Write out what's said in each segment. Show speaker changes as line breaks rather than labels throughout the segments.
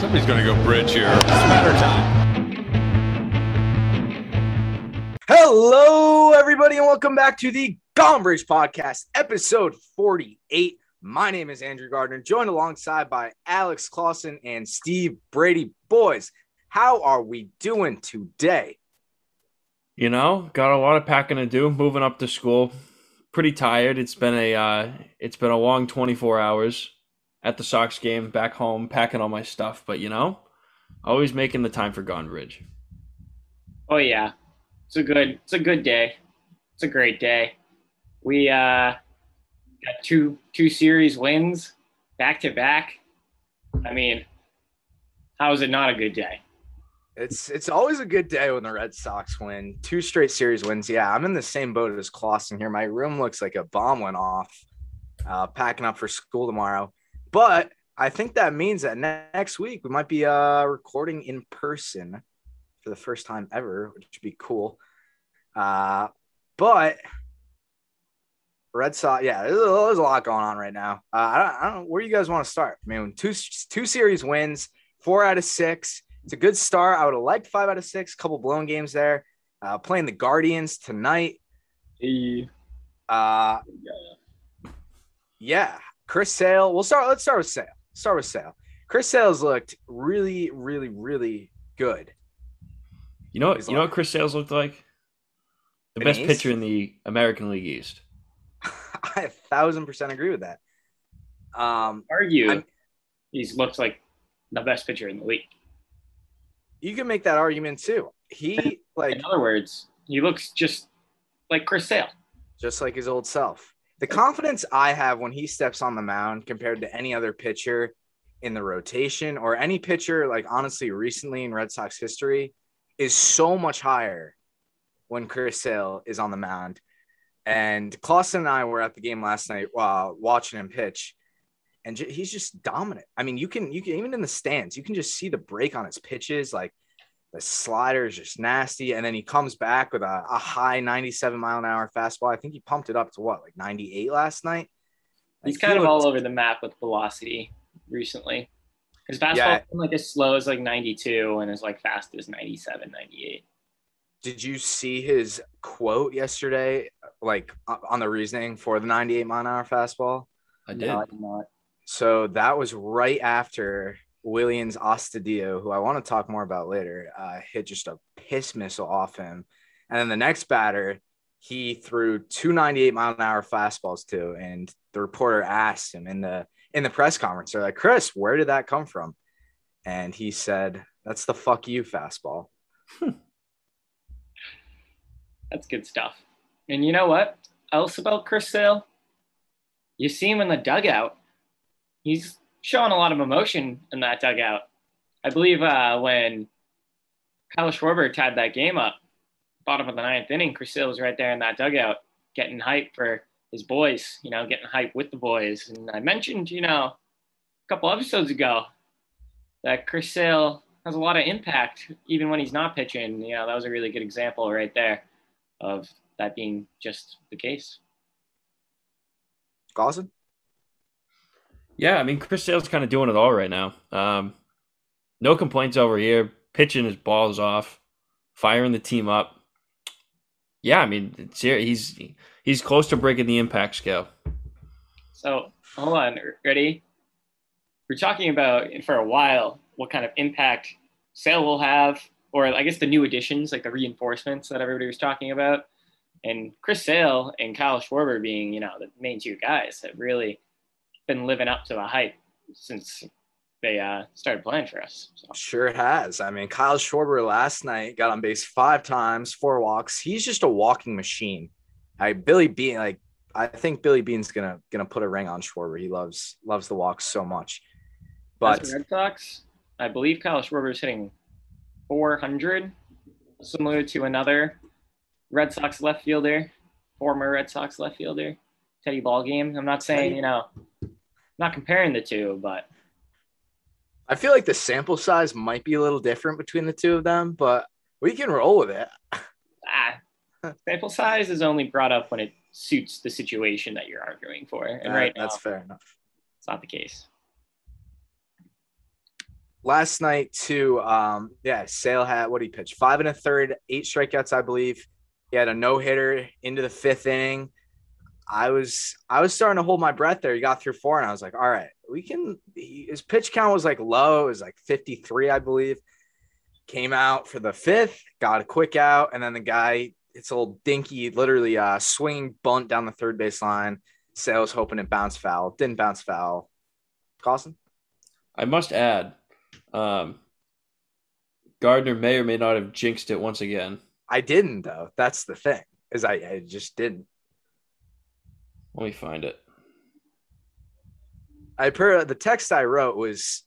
Somebody's going to go bridge here. It's matter time.
Hello, everybody, and welcome back to the Gone Bridge Podcast, episode 48. My name is Andrew Gardner, joined alongside by Alex Klosen and Steve Brady. Boys, how are we doing today?
You know, got a lot of packing to do. Moving up to school, pretty tired. It's been a uh, it's been a long 24 hours at the Sox game, back home, packing all my stuff. But you know, always making the time for Gone Bridge.
Oh yeah, it's a good it's a good day. It's a great day. We uh, got two two series wins back to back. I mean, how is it not a good day?
It's it's always a good day when the Red Sox win. Two straight series wins. Yeah, I'm in the same boat as Klosen here. My room looks like a bomb went off. Uh, packing up for school tomorrow. But I think that means that next week we might be uh, recording in person for the first time ever, which would be cool. Uh, but Red Sox, yeah, there's a, there's a lot going on right now. Uh, I, don't, I don't know where you guys want to start. I mean, two two series wins, four out of six. It's a good start. I would have liked five out of six. Couple blown games there. Uh, playing the Guardians tonight. Uh, yeah, Chris Sale. We'll start. Let's start with Sale. Start with Sale. Chris Sale's looked really, really, really good.
You know what?
He's
You know what Chris Sales looked like? The
In
best
East?
pitcher in the American League East.
I a thousand percent agree with that. Um,
Argue
I'm-
he's looks like the best pitcher in the league.
you can make that argument too. He like
In other words, he looks just like Chris Sale.
just like his old self. The confidence I have when he steps on the mound compared to any other pitcher in the rotation or any pitcher, like honestly, recently in Red Sox history, is so much higher when Chris Sale is on the mound. And Klosen and I were at the game last night while watching him pitch, and ju- he's just dominant. I mean, you can you can even in the stands, you can just see the break on his pitches, like the slider is just nasty, and then he comes back with a, a high 97 mile an hour fastball. I think he pumped it up to what, like 98 last night.
He's kind
he
of
looked-
all over the map with velocity recently. His fastball
Yeah.
been like as slow as like 92 and as like fast as 97, 98.
Did you see his quote yesterday, like uh, on the reasoning for the 98 mile an hour fastball?
I did.
No, I did not.
So that was right after Willians Astudillo, who I want to talk more about later, uh, hit just a piss missile off him. And then the next batter, he threw two 98 mile an hour fastballs to, and the reporter asked him in the in the press conference, they're like, Chris, where did that come from? And he said, That's the fuck you fastball.
That's good stuff. And you know what else about Chris Sale? You see him in the dugout. He's showing a lot of emotion in that dugout. I believe uh, when Kyle Schwarber tied that game up, bottom of the ninth inning, Chris Sale was right there in that dugout getting hype for his boys, you know, getting hype with the boys. And I mentioned, you know, a couple episodes ago that Chris Sale has a lot of impact even when he's not pitching. You know, that was a really good example right there of that being just the case.
Klosen?
Yeah, I mean Chris Sale's kind of doing it all right now. Um, no complaints over here. Pitching his balls off, firing the team up. Yeah, I mean. He's he's close to breaking the impact scale.
So hold on, ready? We're talking about for a while what kind of impact Sale will have, or I guess the new additions, like the reinforcements that everybody was talking about, and Chris Sale and Kyle Schwarber being, you know, the main two guys have really been living up to the hype since they uh, started playing for us. So.
Sure has. I mean, Kyle Schwarber last night got on base five times, four walks. He's just a walking machine. I Billy Beane, like I think Billy Beane's gonna gonna put a ring on Schwarber. He loves loves the walks so much. But
Red Sox, I believe Kyle Schwarber is hitting 400, similar to another Red Sox left fielder, former Red Sox left fielder, Teddy Ballgame. I'm not saying, you know, not comparing the two, but
I feel like the sample size might be a little different between the two of them, but we can roll with it.
ah, sample size is only brought up when it suits the situation that you're arguing for. And
Uh,
right now,
that's fair enough.
it's not the case.
last night too. Um, yeah, Sale had what did he pitched five and a third, eight strikeouts, I believe. He had a no hitter into the fifth inning. I was I was starting to hold my breath there. He got through four, and I was like, all right, we can. He, his pitch count was like low. It was like 53, I believe. Came out for the fifth, got a quick out, and then the guy, it's a little dinky, literally uh swinging bunt down the third base line. Sales hoping it bounced foul. Didn't bounce foul. Carson?
I must add, um, Gardner may or may not have jinxed it once again.
I didn't though. That's the thing. Is I, I just didn't.
Let me find it.
I per the text I wrote was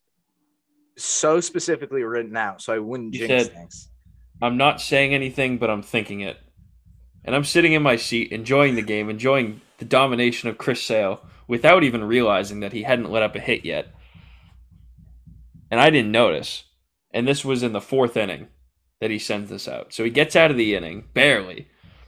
so specifically written out, so I wouldn't
You
jinx
said-
things.
I'm not saying anything, but I'm thinking it. And I'm sitting in my seat, enjoying the game, enjoying the domination of Chris Sale, without even realizing that he hadn't let up a hit yet. And I didn't notice. And this was in the fourth inning that he sends this out. So he gets out of the inning, barely.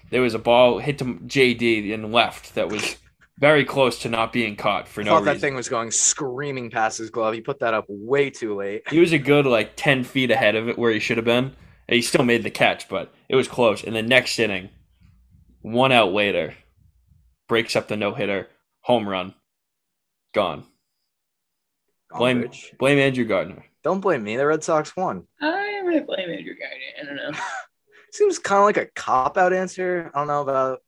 There was a ball hit to JD in left that was very close to not being caught for
I
no
thought
reason.
that thing was going screaming past his glove. He put that up way too late.
He was a good like ten feet ahead of it where he should have been. And he still made the catch, but it was close. And the next inning, one out later, breaks up the no hitter, home run, gone. Blame
Garbage.
blame Andrew Gardner.
Don't blame me. The Red Sox won.
I might blame Andrew Gardner. I don't know.
Seems kind of like a cop out answer. I don't know about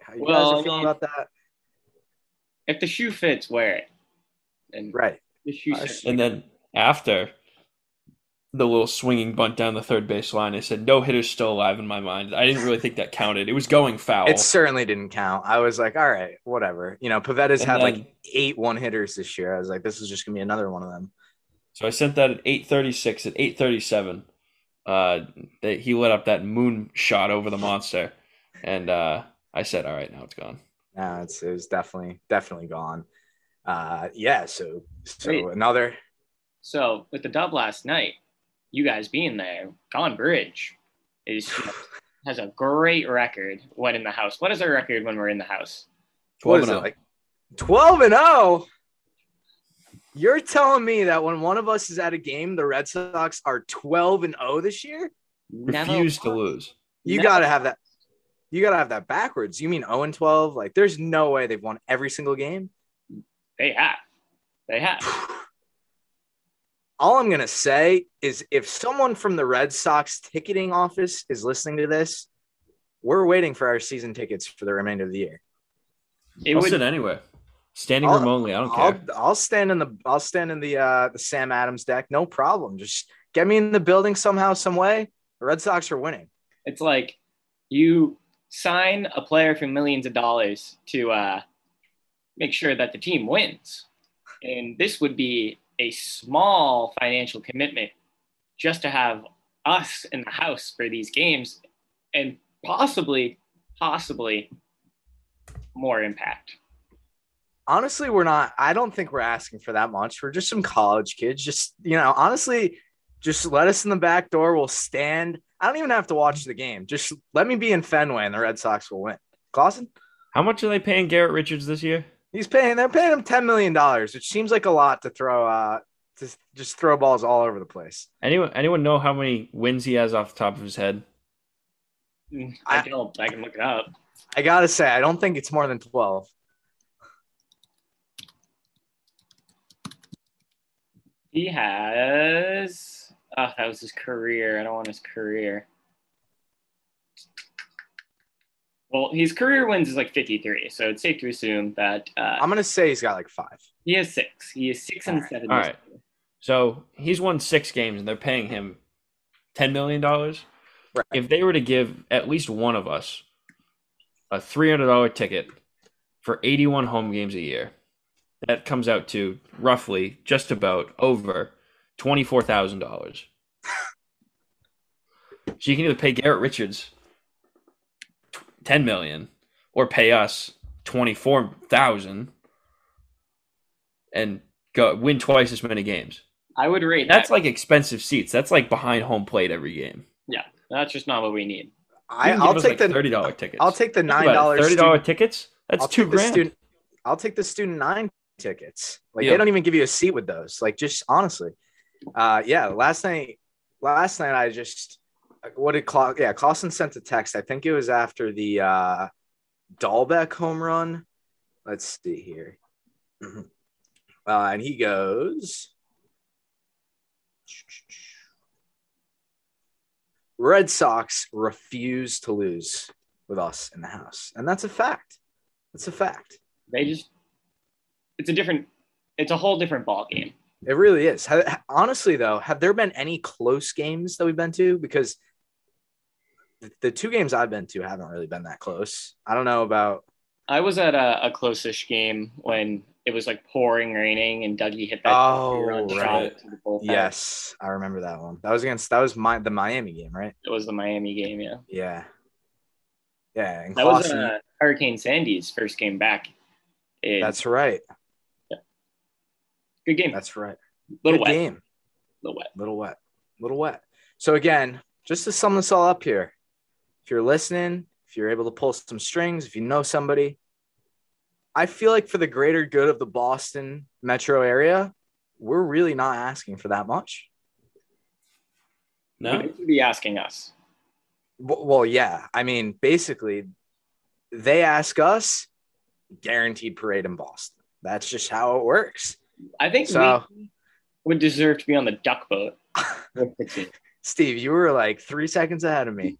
how you
Well,
guys are feeling
mean-
about that.
If the shoe fits, wear it. And
Right.
the shoe
I
fits.
And then after the little swinging bunt down the third base line, I said no hitter's still alive in my mind. I didn't really think that counted. It was going foul.
It certainly didn't count. I was like, all right, whatever. You know, Pivetta's
And
had
then-
like eight one hitters this year. I was like, this is just gonna be another one of them.
So I sent that at eight thirty six. At eight thirty seven, uh, that he lit up that moon shot over the monster, and uh, I said, "All right, now it's gone."
No, it's it was definitely definitely gone. Uh, yeah. So so
Wait.
another.
So with the dub last night, you guys being there, Gone Bridge is has a great record when in the house. What is our record when we're in the house?
What
12
is
and
it
oh.
like? Twelve and zero. You're telling me that when one of us is at a game, the Red Sox are twelve and zero this year?
Refuse to lose.
You
Never.
got to have that. You got to have that backwards. You mean zero and twelve? Like, there's no way they've won every single game.
They have. They have.
All I'm gonna say is, if someone from the Red Sox ticketing office is listening to this, we're waiting for our season tickets for the remainder of the year.
It
I'll
would
sit anywhere, standing
I'll-
room only. I don't
I'll
care.
I'll stand in the I'll stand in the uh the Sam Adams deck, no problem. Just get me in the building somehow, some way. The Red Sox are winning.
It's like you sign a player for millions of dollars to uh, make sure that the team wins. And this would be a small financial commitment just to have us in the house for these games and possibly, possibly more impact.
Honestly, we're not. I don't think we're asking for that much. We're just some college kids. Just you know, honestly, just let us in the back door. We'll stand. I don't even have to watch the game. Just let me be in Fenway, and the Red Sox will win. Klosen,
How much are they paying Garrett Richards this year?
he's paying. They're paying him ten million dollars, which seems like a lot to throw. Uh, to just throw balls all over the place.
Anyone anyone know how many wins he has off the top of his head?
Mm, I
I-
don't. I can look it up.
I gotta say, I don't think it's more than twelve.
He has. Oh, that was his career. I don't want his career. Well, his career wins is like 53, so it's safe to assume that uh,
I'm gonna say he's got like five.
he has six. He is six and
All right.
seven.
All
this
So he's won six games, and they're paying him ten million dollars.
Right.
If they were to give at least one of us a three hundred dollar ticket for eighty one home games a year, that comes out to roughly just about over twenty four thousand dollars. So you can either pay Garrett Richards ten million or pay us twenty four thousand and go win twice as many games.
I would rate
That's
that.
like expensive seats. That's like behind home plate every game.
yeah, that's just not what we need.
I, I'll take
like
the
thirty dollar tickets.
I'll take the nine dollars.
Thirty dollar tickets. That's
I'll
two grand.
student. I'll take the student nine tickets. Like
Yeah.
they don't even give you a seat with those. Like just honestly, Uh, yeah, last night, last night I just what did Cla- yeah Klosen sent a text. I think it was after the uh, Dalbec home run. Let's see here, uh, and he goes. Red Sox refuse to lose with us in the house, and that's a fact. That's a fact.
They just it's a different it's a whole different ball game.
It really is. Honestly, though, have there been any close games that we've been to? Because the, two games I've been to haven't really been that close. I don't know about.
I was at a, a close-ish game when it was like pouring raining and Dougie hit that
Oh, right.
to the bullpen.
Yes, I remember that one. That was against. That was my the Miami game, right?
It was the Miami game, yeah.
Yeah. Yeah, and
That was
Klosen-
uh, Hurricane Sandy's first game back. It-
that's right.
Good game.
That's right.
little
Good
wet.
game.
Little wet.
little wet, little wet. So again, just to sum this all up here, if you're listening, if you're able to pull some strings, if you know somebody, I feel like for the greater good of the Boston metro area, we're really not asking for that much.
No,
You should be asking us.
Well, yeah, I mean, basically, they ask us, guaranteed parade in Boston. That's just how it works.
I think
So-
we would deserve to be on the duck boat with the team.
Steve, you were like three seconds ahead of me.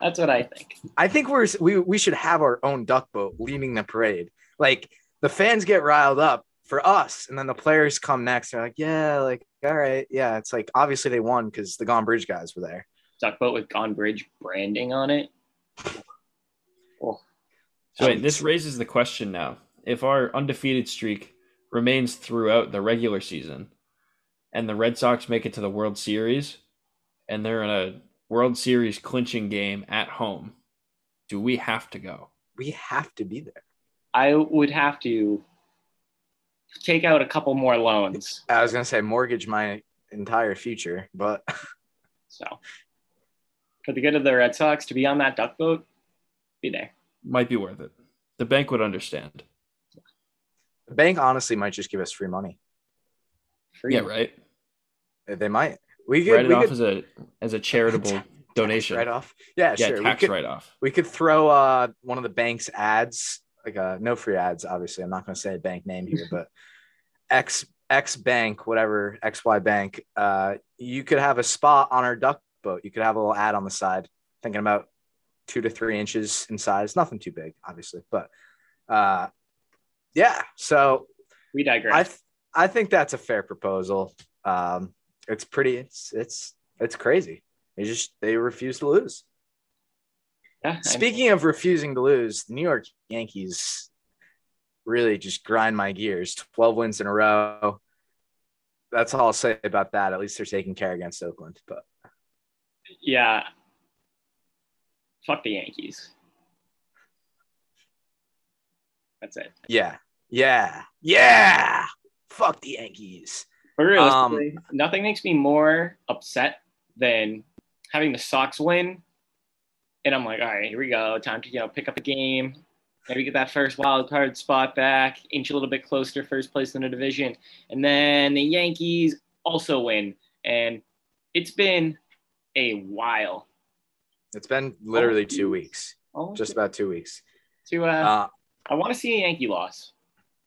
That's what I think.
I think we're we we should have our own duck boat leading the parade. Like the fans get riled up for us, and then the players come next. They're like, yeah, like all right, yeah. It's like obviously they won because the Gone Bridge guys were there.
Duck boat with Gone Bridge branding on it. Oh,
So wait, this raises the question now: if our undefeated streak remains throughout the regular season, and the Red Sox make it to the World Series, and they're in a World Series clinching game at home, do we have to go?
We have to be there.
I would have to take out a couple more loans.
I was gonna say mortgage my entire future, but
So, for the good of the Red Sox to be on that duck boat, be there.
Might be worth it. The bank would understand.
The bank honestly might just give us free money.
Free.
Yeah, right.
They might. We could
Write it
we
off
could
as a as a charitable donation.
right off. Yeah,
Yeah,
sure.
tax write off.
We could throw uh, one of the bank's ads, like uh, no free ads. Obviously, I'm not going to say a bank name here, but X X Bank, whatever X Y Bank. Uh, you could have a spot on our duck boat. You could have a little ad on the side, thinking about two to three inches in size. Nothing too big, obviously, but uh, yeah. So
We digress.
I th- I think that's a fair proposal. Um, it's pretty. It's it's it's crazy. They just they refuse to lose.
yeah, I-
Speaking of refusing to lose, the New York Yankees really just grind my gears. 12 wins in a row. That's all I'll say about that. At least they're taking care against Oakland. But
yeah. Fuck the Yankees. That's it.
yeah, yeah, yeah. Fuck the Yankees.
But
Um,
nothing makes me more upset than having the Sox win. And I'm like, all right, here we go. Time to, you know, pick up a game, maybe get that first wild card spot back, inch a little bit closer to first place in the division. And then the Yankees also win. And it's been a while.
It's been literally two weeks,
Oh,
just about two weeks.
to uh,
Uh,
I want to see a Yankee loss.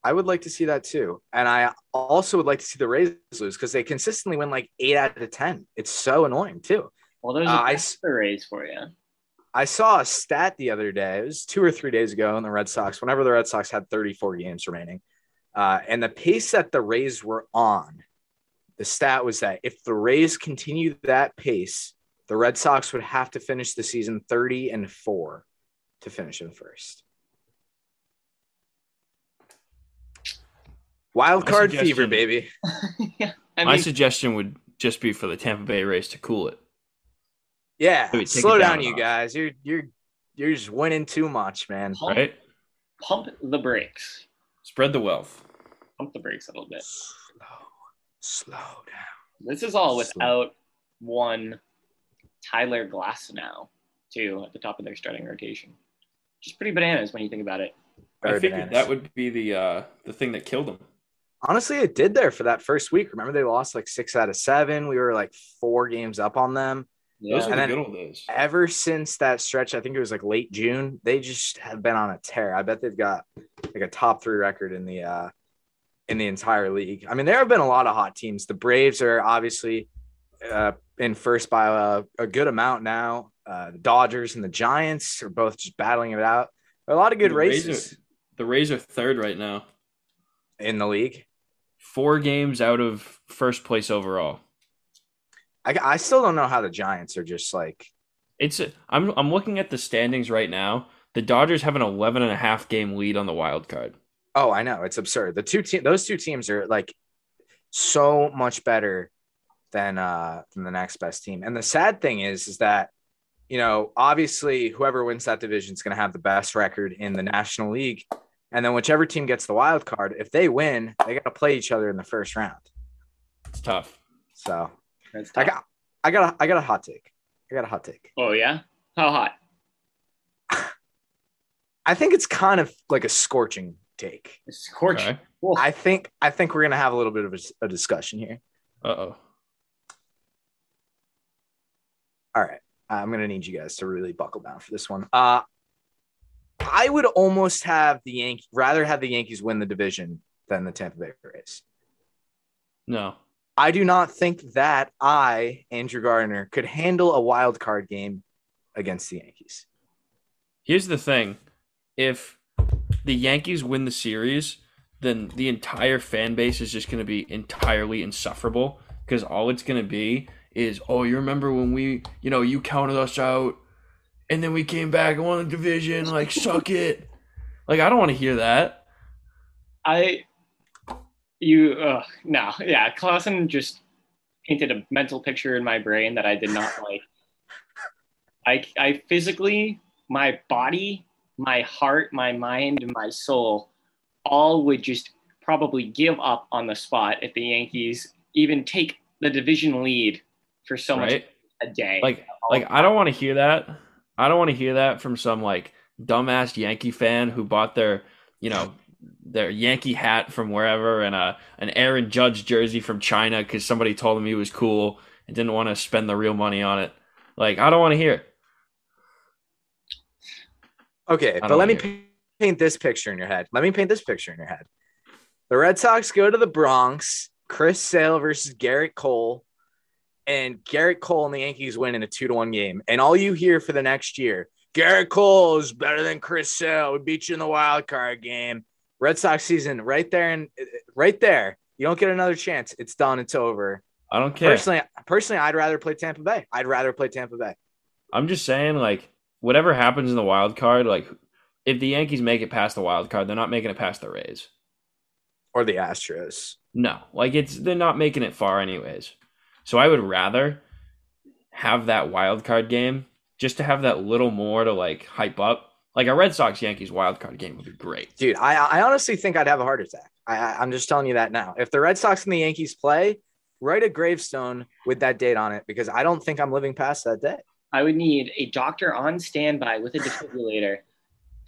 I would like to see that too. And I also would like to see the Rays lose because they consistently win like eight out of 10. It's so annoying too.
Well, there's
Uh, I
a
s-
the Rays for you.
I saw a stat the other day. It was two or three days ago in the Red Sox, whenever the Red Sox had 34 games remaining. Uh, and the pace that the Rays were on, the stat was that if the Rays continued that pace, the Red Sox would have to finish the season 30 and four to finish in first. Wild card fever, baby.
yeah. I
My
mean,
suggestion would just be for the Tampa Bay Rays to cool it.
Yeah,
Maybe take
slow
it down
down, you guys. You're you're you're just winning too much, man.
pump,
Right?
pump the brakes.
Spread the wealth.
Pump the brakes a little bit.
Slow, slow down.
This is all
Slow.
without one Tyler Glasnow, too, at the top of their starting rotation. Just pretty bananas when you think about it.
I figured
bananas.
that would be the uh, the thing that killed him.
Honestly, it did there for that first week. Remember, they lost like six out of seven. We were like four games up on them.
Those
Yeah.
are
And
the good old days.
Ever since that stretch, I think it was like late June, they just have been on a tear. I bet they've got like a top three record in the uh in the entire league. I mean, there have been a lot of hot teams. The Braves are obviously uh, in first by a, a good amount now. Uh, the Dodgers and the Giants are both just battling it out. A lot of good
The Rays
races
are- The Rays are third right now,
in the league.
Four games out of first place overall.
I, I still don't know how the Giants are just like
It's I'm I'm looking at the standings right now. The Dodgers have an 11 and a half game lead on the wild card.
Oh, I know. It's absurd. The two team those two teams are like so much better than uh than the next best team. And the sad thing is is that you know, obviously whoever wins that division is going to have the best record in the National League. And then whichever team gets the wild card, if they win, they got to play each other in the first round.
It's tough.
So,
That's
I got I got a, I got a hot take. I got a hot take.
oh yeah, how hot?
I think it's kind of like a scorching take.
Scorch.
Okay.
Whoa.
I think I think we're going to have a little bit of a, a discussion here.
Uh oh.
All right. I'm going to need you guys to really buckle down for this one. Uh, I would almost have the Yankees rather have the Yankees win the division than the Tampa Bay Rays.
No.
I do not think that I, Andrew Gardner, could handle a wild card game against the Yankees.
Here's the thing. If the Yankees win the series, then the entire fan base is just going to be entirely insufferable because all it's going to be is, oh, you remember when we, you know, you counted us out and then we came back and won the division, like, suck it. Like, I don't want to hear that.
I, you, uh, no, yeah, Klosen just painted a mental picture in my brain that I did not like. I, I physically, my body, my heart, my mind, my soul, all would just probably give up on the spot if the Yankees even take the division lead for so much a day.
Like, like I don't want to hear that. I don't want to hear that from some like dumbass Yankee fan who bought their, you know, their Yankee hat from wherever and a an Aaron Judge jersey from China because somebody told him he was cool and didn't want to spend the real money on it. Like, I don't want to hear. it.
Okay, but let me
hear
paint this picture in your head. Let me paint this picture in your head. The Red Sox go to the Bronx. Chris Sale versus Gerrit Cole, and Gerrit Cole and the Yankees win in a two to one game. And all you hear for the next year, Gerrit Cole is better than Chris Sale. We beat you in the wild card game. Red Sox season right there and uh, right there. You don't get another chance. It's done. It's over.
I don't care.
Personally, personally, I'd rather play Tampa Bay. I'd rather play Tampa Bay.
I'm just saying, like, whatever happens in the wild card, like, if the Yankees make it past the wild card, they're not making it past the Rays.
Or the Astros.
No, like it's they're not making it far anyways. So I would rather have that wild card game just to have that little more to like hype up. Like a Red Sox Yankees wild card game would be great.
Dude, I, I honestly think I'd have a heart attack. I, I, I'm just telling you that now. If the Red Sox and the Yankees play, write a gravestone with that date on it because I don't think I'm living past that day.
I would need a doctor on standby with a defibrillator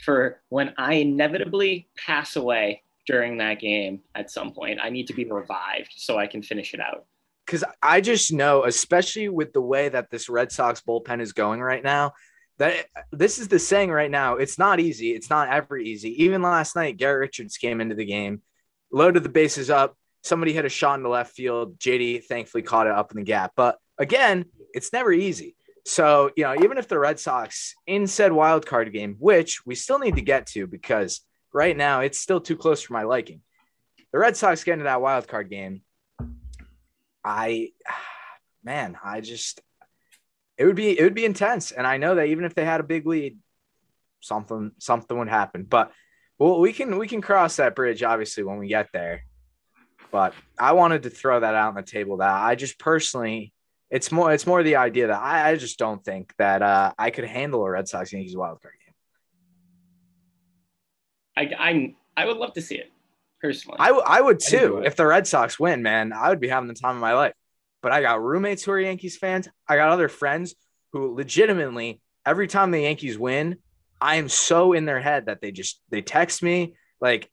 for when I inevitably pass away during that game at some point. I need to be revived so I can finish it out.
Because I just know, especially with the way that this Red Sox bullpen is going right now, that this is the saying right now. It's not easy. It's not ever easy. Even last night, Garrett Richards came into the game, loaded the bases up. Somebody hit a shot in the left field. JD thankfully caught it up in the gap. But again, it's never easy. So, you know, even if the Red Sox in said wild card game, which we still need to get to because right now it's still too close for my liking. The Red Sox get into that wild card game. I man, I just it would be it would be intense. And I know that even if they had a big lead, something something would happen. But well, we can we can cross that bridge obviously when we get there. But I wanted to throw that out on the table that I just personally it's more it's more the idea that I, I just don't think that uh, I could handle a Red Sox Yankees wild card game.
I, I, I would love to see it personally.
I, w- I would
I can do
too.
it.
If the Red Sox win, man, I would be having the time of my life. But I got roommates who are Yankees fans. I got other friends who legitimately every time the Yankees win, I am so in their head that they just they text me like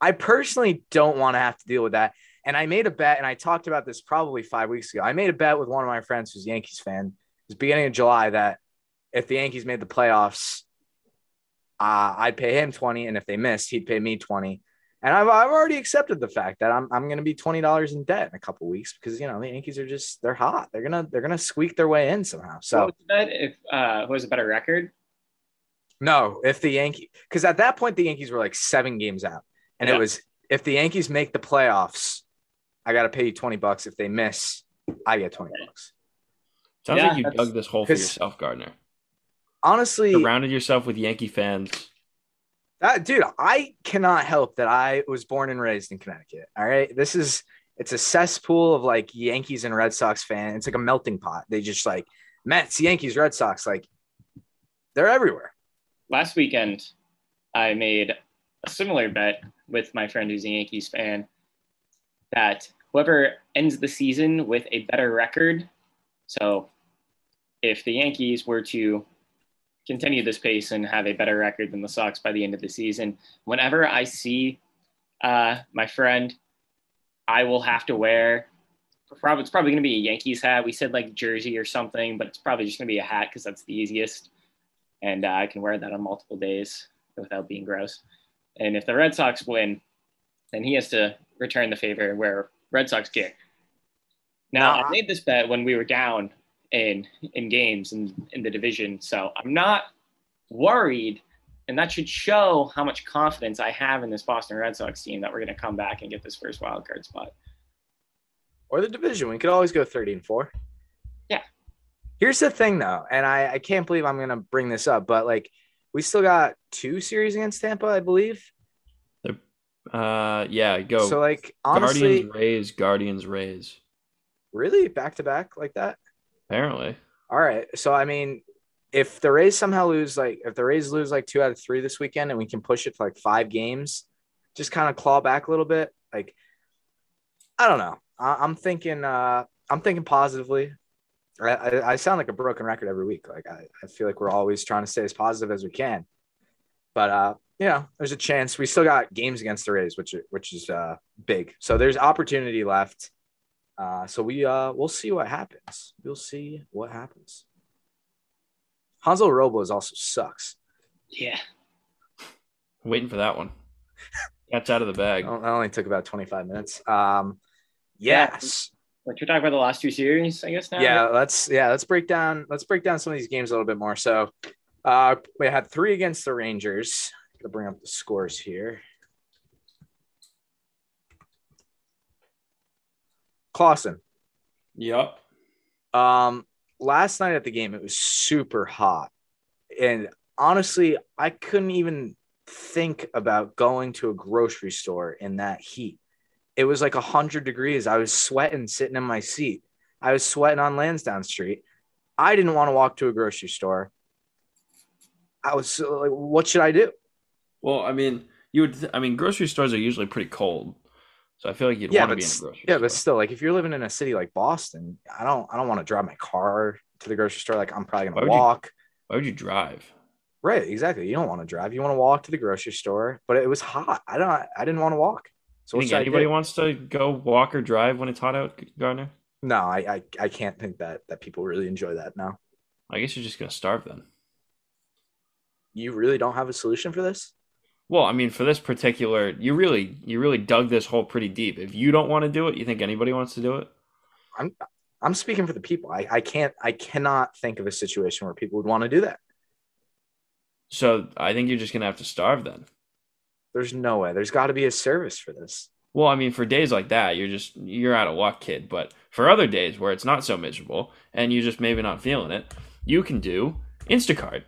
I personally don't want to have to deal with that. And I made a bet, and I talked about this probably five weeks ago. I made a bet with one of my friends who's a Yankees fan. It was beginning of July that if the Yankees made the playoffs, uh, I'd pay him 20. And if they missed, he'd pay me 20. And I've, I've already accepted the fact that I'm, I'm going to be $20 in debt in a couple weeks because, you know, the Yankees are just, they're hot. They're going to, they're going to squeak their way in somehow. So
What was that if uh, who has a better record?
no, if the Yankee, because at that point, the Yankees were like seven games out. And
Yeah.
it was, if the Yankees make the playoffs, I got to pay you 20 bucks. If they miss, I get 20 bucks.
Sounds
Yeah,
like you dug this hole for yourself, Gardner.
Honestly,
Surrounded yourself with Yankee fans.
That dude, I cannot help that I was born and raised in Connecticut. All right. This is it's a cesspool of like Yankees and Red Sox fans. It's like a melting pot. They just like Mets, Yankees, Red Sox, like they're everywhere.
Last weekend, I made a similar bet with my friend who's a Yankees fan that whoever ends the season with a better record. So, if the Yankees were to continue this pace and have a better record than the Sox by the end of the season, whenever I see uh, my friend, I will have to wear. Probably, it's probably going to be a Yankees hat. We said like jersey or something, but it's probably just going to be a hat because that's the easiest, and uh, I can wear that on multiple days without being gross. And if the Red Sox win, then he has to return the favor and wear Red Sox gear. Now,
Now,
I made this bet when we were down in in games in, in the division, so I'm not worried, and that should show how much confidence I have in this Boston Red Sox team that we're going to come back and get this first wild card spot.
Or the division. We could always go 30 and 4.
Yeah.
Here's the thing though, and I, I can't believe I'm gonna bring this up, but like we still got two series against Tampa, I believe.
Uh, yeah, go.
So like honestly,
Guardians, Rays, Guardians, Rays.
really back to back like that?
Apparently.
All right. So I mean, if the Rays somehow lose like if the Rays lose like two out of three this weekend and we can push it to like five games, just kind of claw back a little bit. Like I don't know. I, I'm thinking uh I'm thinking positively. I, I, I sound like a broken record every week. Like I, I feel like we're always trying to stay as positive as we can. But uh, you know, there's a chance we still got games against the Rays, which which is uh big. So there's opportunity left. Uh, so we uh we'll see what happens. We'll see what happens. Hansel Robles also sucks.
Yeah.
Waiting for that one. Cat's out of the bag.
That only took about 25 minutes. Um yes.
What you're talking about the last two series, I guess now.
Yeah, let's yeah, let's break down let's break down some of these games a little bit more. So uh we had three against the Rangers. Gonna bring up the scores here. Klosen.
Yep.
Um, last night at the game, it was super hot, and honestly, I couldn't even think about going to a grocery store in that heat. It was like hundred degrees. I was sweating sitting in my seat. I was sweating on Lansdowne Street. I didn't want to walk to a grocery store. I was like, what should I do?
Well, I mean, you would. I mean, grocery stores are usually pretty cold, so I feel like you'd
Yeah,
want to be in a grocery
yeah,
store.
but still, like if you're living in a city like Boston, I don't, I don't want to drive my car to the grocery store. Like I'm probably gonna
you-
walk.
Why would you drive?
Right, exactly. You don't want to drive. You want to walk to the grocery store, but it was hot. I don't. I didn't want to walk. So
you think anybody wants to go walk or drive when it's hot out, Gardner?
No, I, I I can't think that that people really enjoy that now.
I guess you're just gonna starve then.
You really don't have a solution for this?
Well, I mean, for this particular, you really, you really dug this hole pretty deep. If you don't want to do it, you think anybody wants to do it?
I'm I'm speaking for the people. I, I can't I cannot think of a situation where people would want to do that.
So I think you're just gonna have to starve then.
There's no way. There's got to be a service for this.
Well, I mean, for days like that, you're just you're out of luck, kid. But for other days where it's not so miserable and you just maybe not feeling it, you can do Instacart,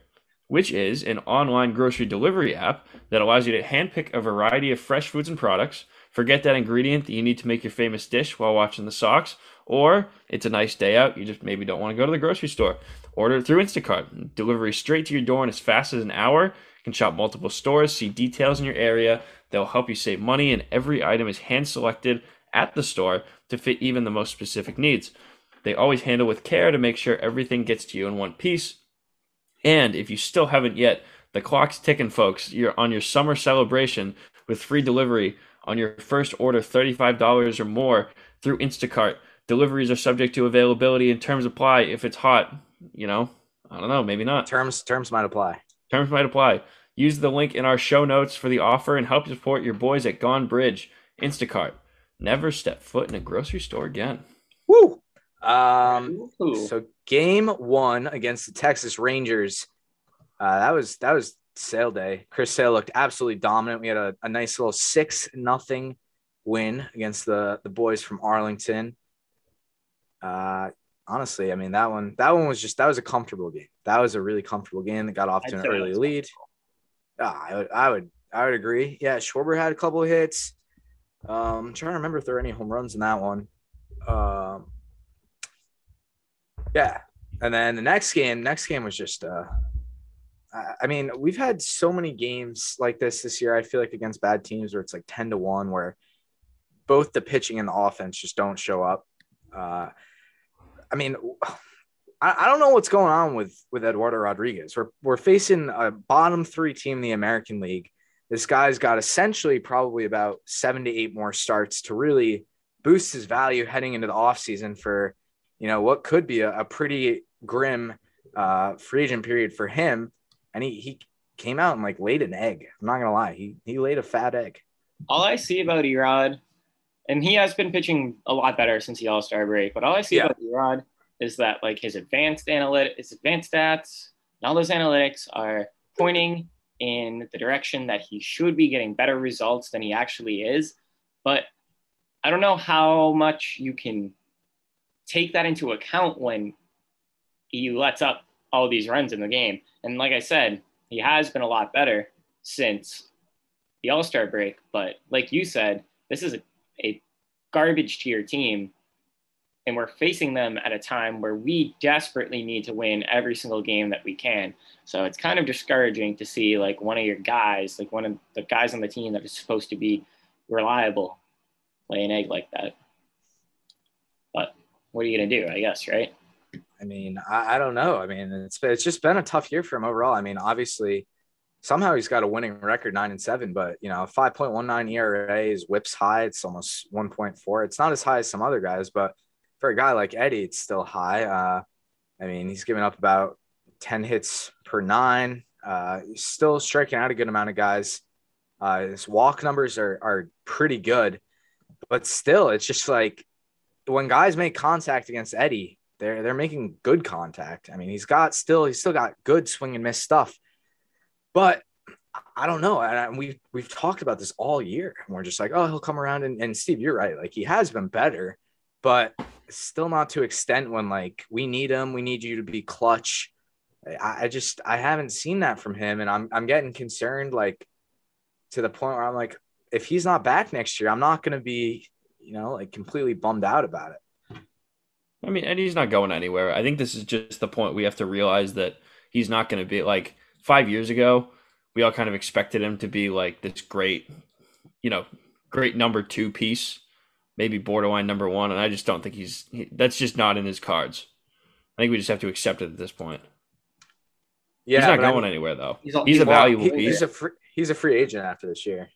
which is an online grocery delivery app that allows you to handpick a variety of fresh foods and products. Forget that ingredient that you need to make your famous dish while watching the Sox, or it's a nice day out, you just maybe don't want to go to the grocery store. Order it through Instacart. Delivery straight to your door in as fast as an hour. You can shop multiple stores, see details in your area. They'll help you save money, and every item is hand selected at the store to fit even the most specific needs. They always handle with care to make sure everything gets to you in one piece. And if you still haven't yet, the clock's ticking, folks. You're on your summer celebration with free delivery on your first order $35 or more through Instacart. Deliveries are subject to availability and terms apply. If it's hot, you know, I don't know, maybe not.
Terms terms might apply.
Terms might apply. Use the link in our show notes for the offer and help support your boys at Gone Bridge. Instacart. Never step foot in a grocery store again.
Woo! Um,
Ooh.
so game one against the Texas Rangers. Uh, that was that was sale day. Chris Sale looked absolutely dominant. We had a, a nice little six nothing win against the the boys from Arlington. Uh, honestly, I mean that one that one was just that was a comfortable game. That was a really comfortable game that got off to
I'd
an early lead. Ah, I would I would I would agree. Yeah, Schwarber had a couple of hits. Um, I'm trying to remember if there were any home runs in that one. Um, yeah, and then the next game, next game was just. Uh, I mean, we've had so many games like this this year. I feel like against bad teams where it's like ten to one, where both the pitching and the offense just don't show up. Uh, I mean, I, I don't know what's going on with with Eduardo Rodriguez. We're we're facing a bottom three team in the American League. This guy's got essentially probably about seven to eight more starts to really boost his value heading into the offseason for you know what could be a, a pretty grim uh, free agent period for him. And he he came out and like laid an egg. I'm not gonna lie, he he laid a fat egg.
all I see about Erod, and he has been pitching a lot better since the All Star break, but all I see
Yeah.
about Erod is that like his advanced analytic, his advanced stats, and all those analytics are pointing in the direction that he should be getting better results than he actually is. But I don't know how much you can take that into account when he lets up all these runs in the game. And like I said, he has been a lot better since the All Star break. But like you said, this is a, a garbage tier team. And we're facing them at a time where we desperately need to win every single game that we can. So it's kind of discouraging to see like one of your guys, like one of the guys on the team that is supposed to be reliable, lay an egg like that. What are you going to do, I guess, right?
I mean, I, I don't know. I mean, it's it's just been a tough year for him overall. I mean, obviously, somehow he's got a winning record, nine and seven. But you know, five point one nine ERA is whips high. It's almost one point four. It's not as high as some other guys, but for a guy like Eddie, it's still high. Uh, I mean, he's given up about ten hits per nine. Uh, still striking out a good amount of guys. Uh, his walk numbers are are pretty good, but still, it's just like when guys make contact against Eddie, they're they're making good contact. I mean, he's got still he's still got good swing and miss stuff, but I don't know. And I- we've we've talked about this all year. And we're just like, oh, he'll come around. And, and Steve, you're right. Like he has been better, but still not to extent when like we need him. We need you to be clutch. I, I just I haven't seen that from him, and I'm I'm getting concerned. Like to the point where I'm like, if he's not back next year, I'm not going to be you know like completely bummed out about it.
I mean, Eddie's not going anywhere. I think this is just the point we have to realize that he's not going to be like five years ago. We all kind of expected him to be like this great, you know, great number two piece, maybe borderline number one. And I just don't think he's he, that's just not in his cards. I think we just have to accept it at this point.
Yeah,
he's not
but I
going
mean-
anywhere though.
He's
He's,
a-
a valuable
he-
piece.
he's a free, he's a free agent after this year.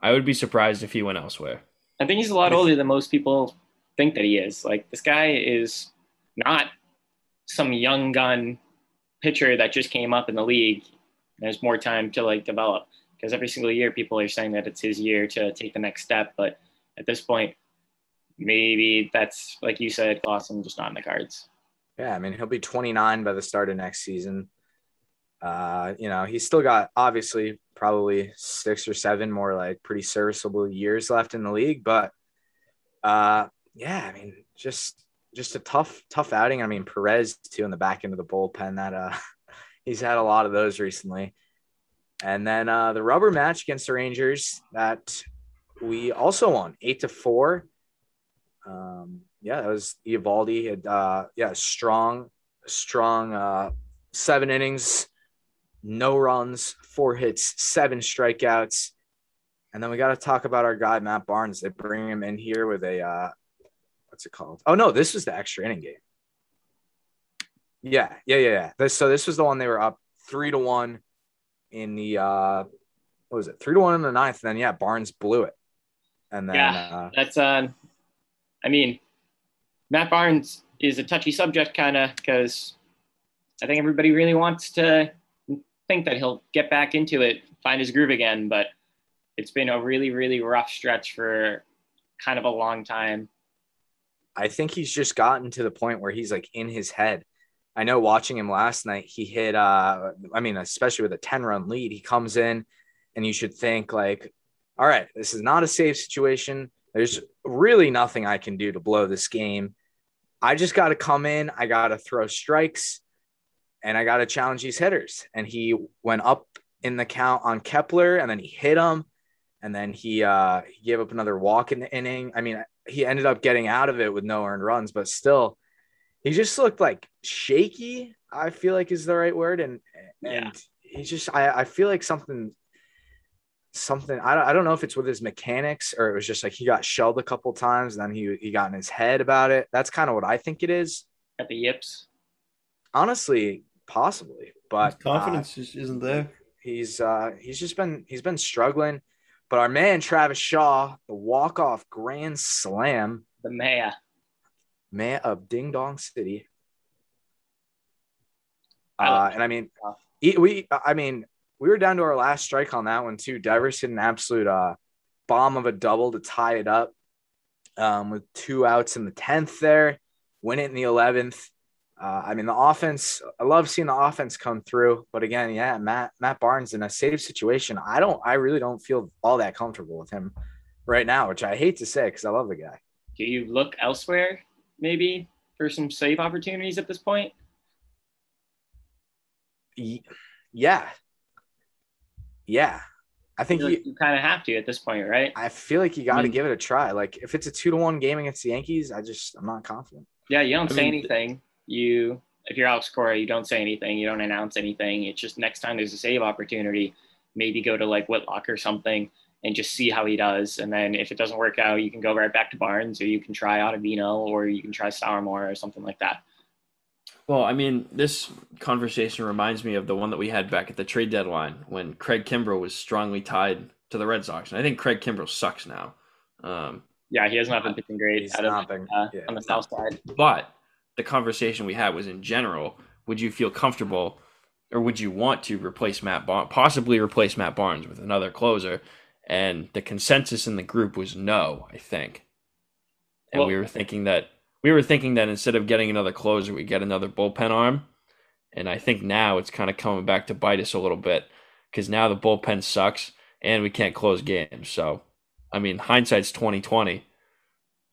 I would be surprised if he went elsewhere.
I think he's a lot older than most people think that he is. Like this guy is not some young gun pitcher that just came up in the league. There's more time to like develop because every single year people are saying that it's his year to take the next step. But at this point, maybe that's like you said, Klosen, just not in the cards.
Yeah, I mean he'll be 29 by the start of next season. Uh, you know, he's still got obviously probably six or seven more like pretty serviceable years left in the league, but uh, yeah, I mean just just a tough tough outing. I mean Perez too in the back end of the bullpen that uh he's had a lot of those recently. And then uh, the rubber match against the Rangers that we also won eight to four. Um, yeah, that was Eovaldi had uh, yeah strong, strong uh, seven innings, no runs, four hits, seven strikeouts, and then we got to talk about our guy Matt Barnes. They bring him in here with a uh, what's it called? Oh no, this was the extra inning game. Yeah, yeah, yeah, yeah. This, so this was the one they were up three to one in the uh, what was it three to one in the ninth. And then yeah, Barnes blew it, and then
Yeah.
uh,
That's uh, I mean, Matt Barnes is a touchy subject kind of because I think everybody really wants to think that he'll get back into it, find his groove again, but it's been a really, really rough stretch for kind of a long time.
I think he's just gotten to the point where he's like in his head. I know watching him last night, he hit uh I mean, especially with a 10 run lead, he comes in and you should think like, all right, this is not a safe situation. There's really nothing I can do to blow this game. I just got to come in, I got to throw strikes and I got to challenge these hitters. And he went up in the count on Kepler and then he hit him and then he uh he gave up another walk in the inning. I mean, he ended up getting out of it with no earned runs, but still, he just looked like shaky. I feel like is the right word, and and
Yeah.
he just I I feel like something something I don't, I don't know if it's with his mechanics or it was just like he got shelled a couple times and then he he got in his head about it. That's kind of what I think it is.
At the yips,
Honestly, possibly, but
His confidence just isn't there.
he's uh he's just been he's been struggling. But our man Travis Shaw, the walk off grand slam,
the mayor,
mayor of Ding Dong City.
I
Uh, and I mean, we, I mean, we were down to our last strike on that one too. Devers hit an absolute uh, bomb of a double to tie it up um, with two outs in the tenth. There, win it in the eleventh. Uh, I mean, the offense. I love seeing the offense come through, but again, yeah, Matt Matt Barnes in a save situation. I don't. I really don't feel all that comfortable with him right now, which I hate to say because I love the guy.
Do you look elsewhere maybe for some save opportunities at this point?
Yeah, yeah. I think
You,
he,
you kind of have to at this point, right?
I feel like you got to
mean-
give it a try. Like if it's a two to one game against the Yankees, I just I'm not confident.
Yeah, you don't
I
say
mean-
anything. You, if you're Alex Cora, you don't say anything. You don't announce anything. It's just next time there's a save opportunity, maybe go to like Whitlock or something and just see how he does. And then if it doesn't work out, you can go right back to Barnes, or you can try Ottavino, or you can try Sawamura or something like that.
Well, I mean, this conversation reminds me of the one that we had back at the trade deadline when Craig Kimbrel was strongly tied to the Red Sox, and I think Craig Kimbrel sucks now. Um,
Yeah, he has not been pitching great
He's
out of,
not been.
uh,
yeah.
on the south side.
but the conversation we had was in general: Would you feel comfortable, or would you want to replace Matt Barnes, possibly replace Matt Barnes with another closer? And the consensus in the group was no. I think, and
Well-
we were thinking that we were thinking that instead of getting another closer, we get another bullpen arm. And I think now it's kind of coming back to bite us a little bit because now the bullpen sucks and we can't close games. So, I mean, hindsight's twenty twenty,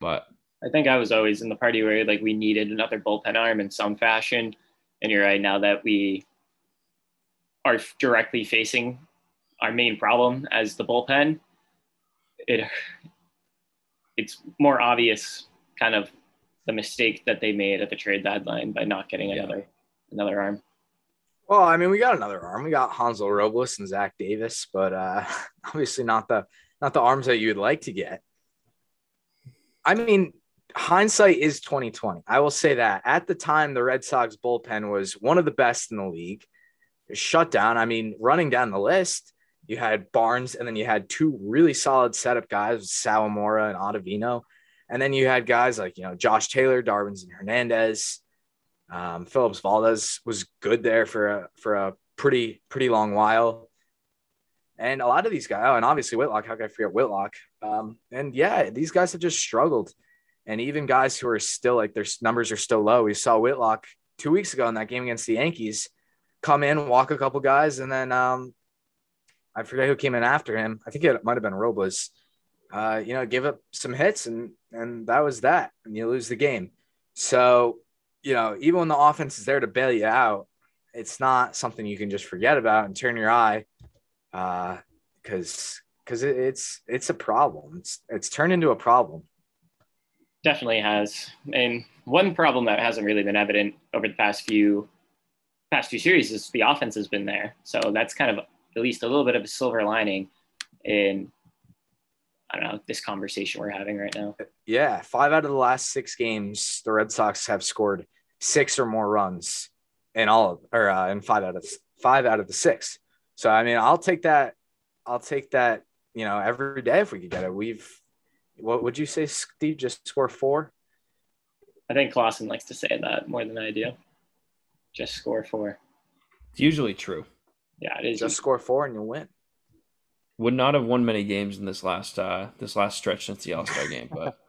but
I think I was always in the party where like we needed another bullpen arm in some fashion. And you're right now that we are directly facing our main problem as the bullpen, it it's more obvious kind of the mistake that they made at the trade deadline by not getting
Yeah.
another another arm.
Well, I mean, we got another arm. We got Hansel Robles and Zach Davis, but uh, obviously not the not the arms that you'd like to get. I mean, hindsight is twenty twenty. I will say that at the time, the Red Sox bullpen was one of the best in the league. Shut down. I mean, running down the list, you had Barnes, and then you had two really solid setup guys, Sawamura and Ottavino, and then you had guys like you know Josh Taylor, Darwin's, and Hernandez. Um, Phillips Valdez was good there for a for a pretty pretty long while, and a lot of these guys, oh, and obviously Whitlock. How could I forget Whitlock? Um, and yeah, these guys have just struggled, and even guys who are still like their numbers are still low. We saw Whitlock two weeks ago in that game against the Yankees come in, walk a couple guys, and then um, I forget who came in after him. I think it might have been Robles. Uh, you know, give up some hits, and and that was that, and you lose the game. So you know, even when the offense is there to bail you out, it's not something you can just forget about and turn your eye, uh, because because it, it's it's a problem. It's it's turned into a problem.
Definitely has. And one problem that hasn't really been evident over the past few past few series is the offense has been there. So that's kind of at least a little bit of a silver lining in I don't know, this conversation we're having right now.
Yeah, five out of the last six games, the Red Sox have scored six or more runs in all of, or uh, in five out of five out of the six. So I mean, I'll take that I'll take that. You know, every day if we could get it. We've what would you say, Steve? Just score four.
I think Klosen likes to say that more than I do. Just score four.
It's usually true.
Yeah, it is.
Just score four and you'll win.
Would not have won many games in this last uh this last stretch since the All Star game, but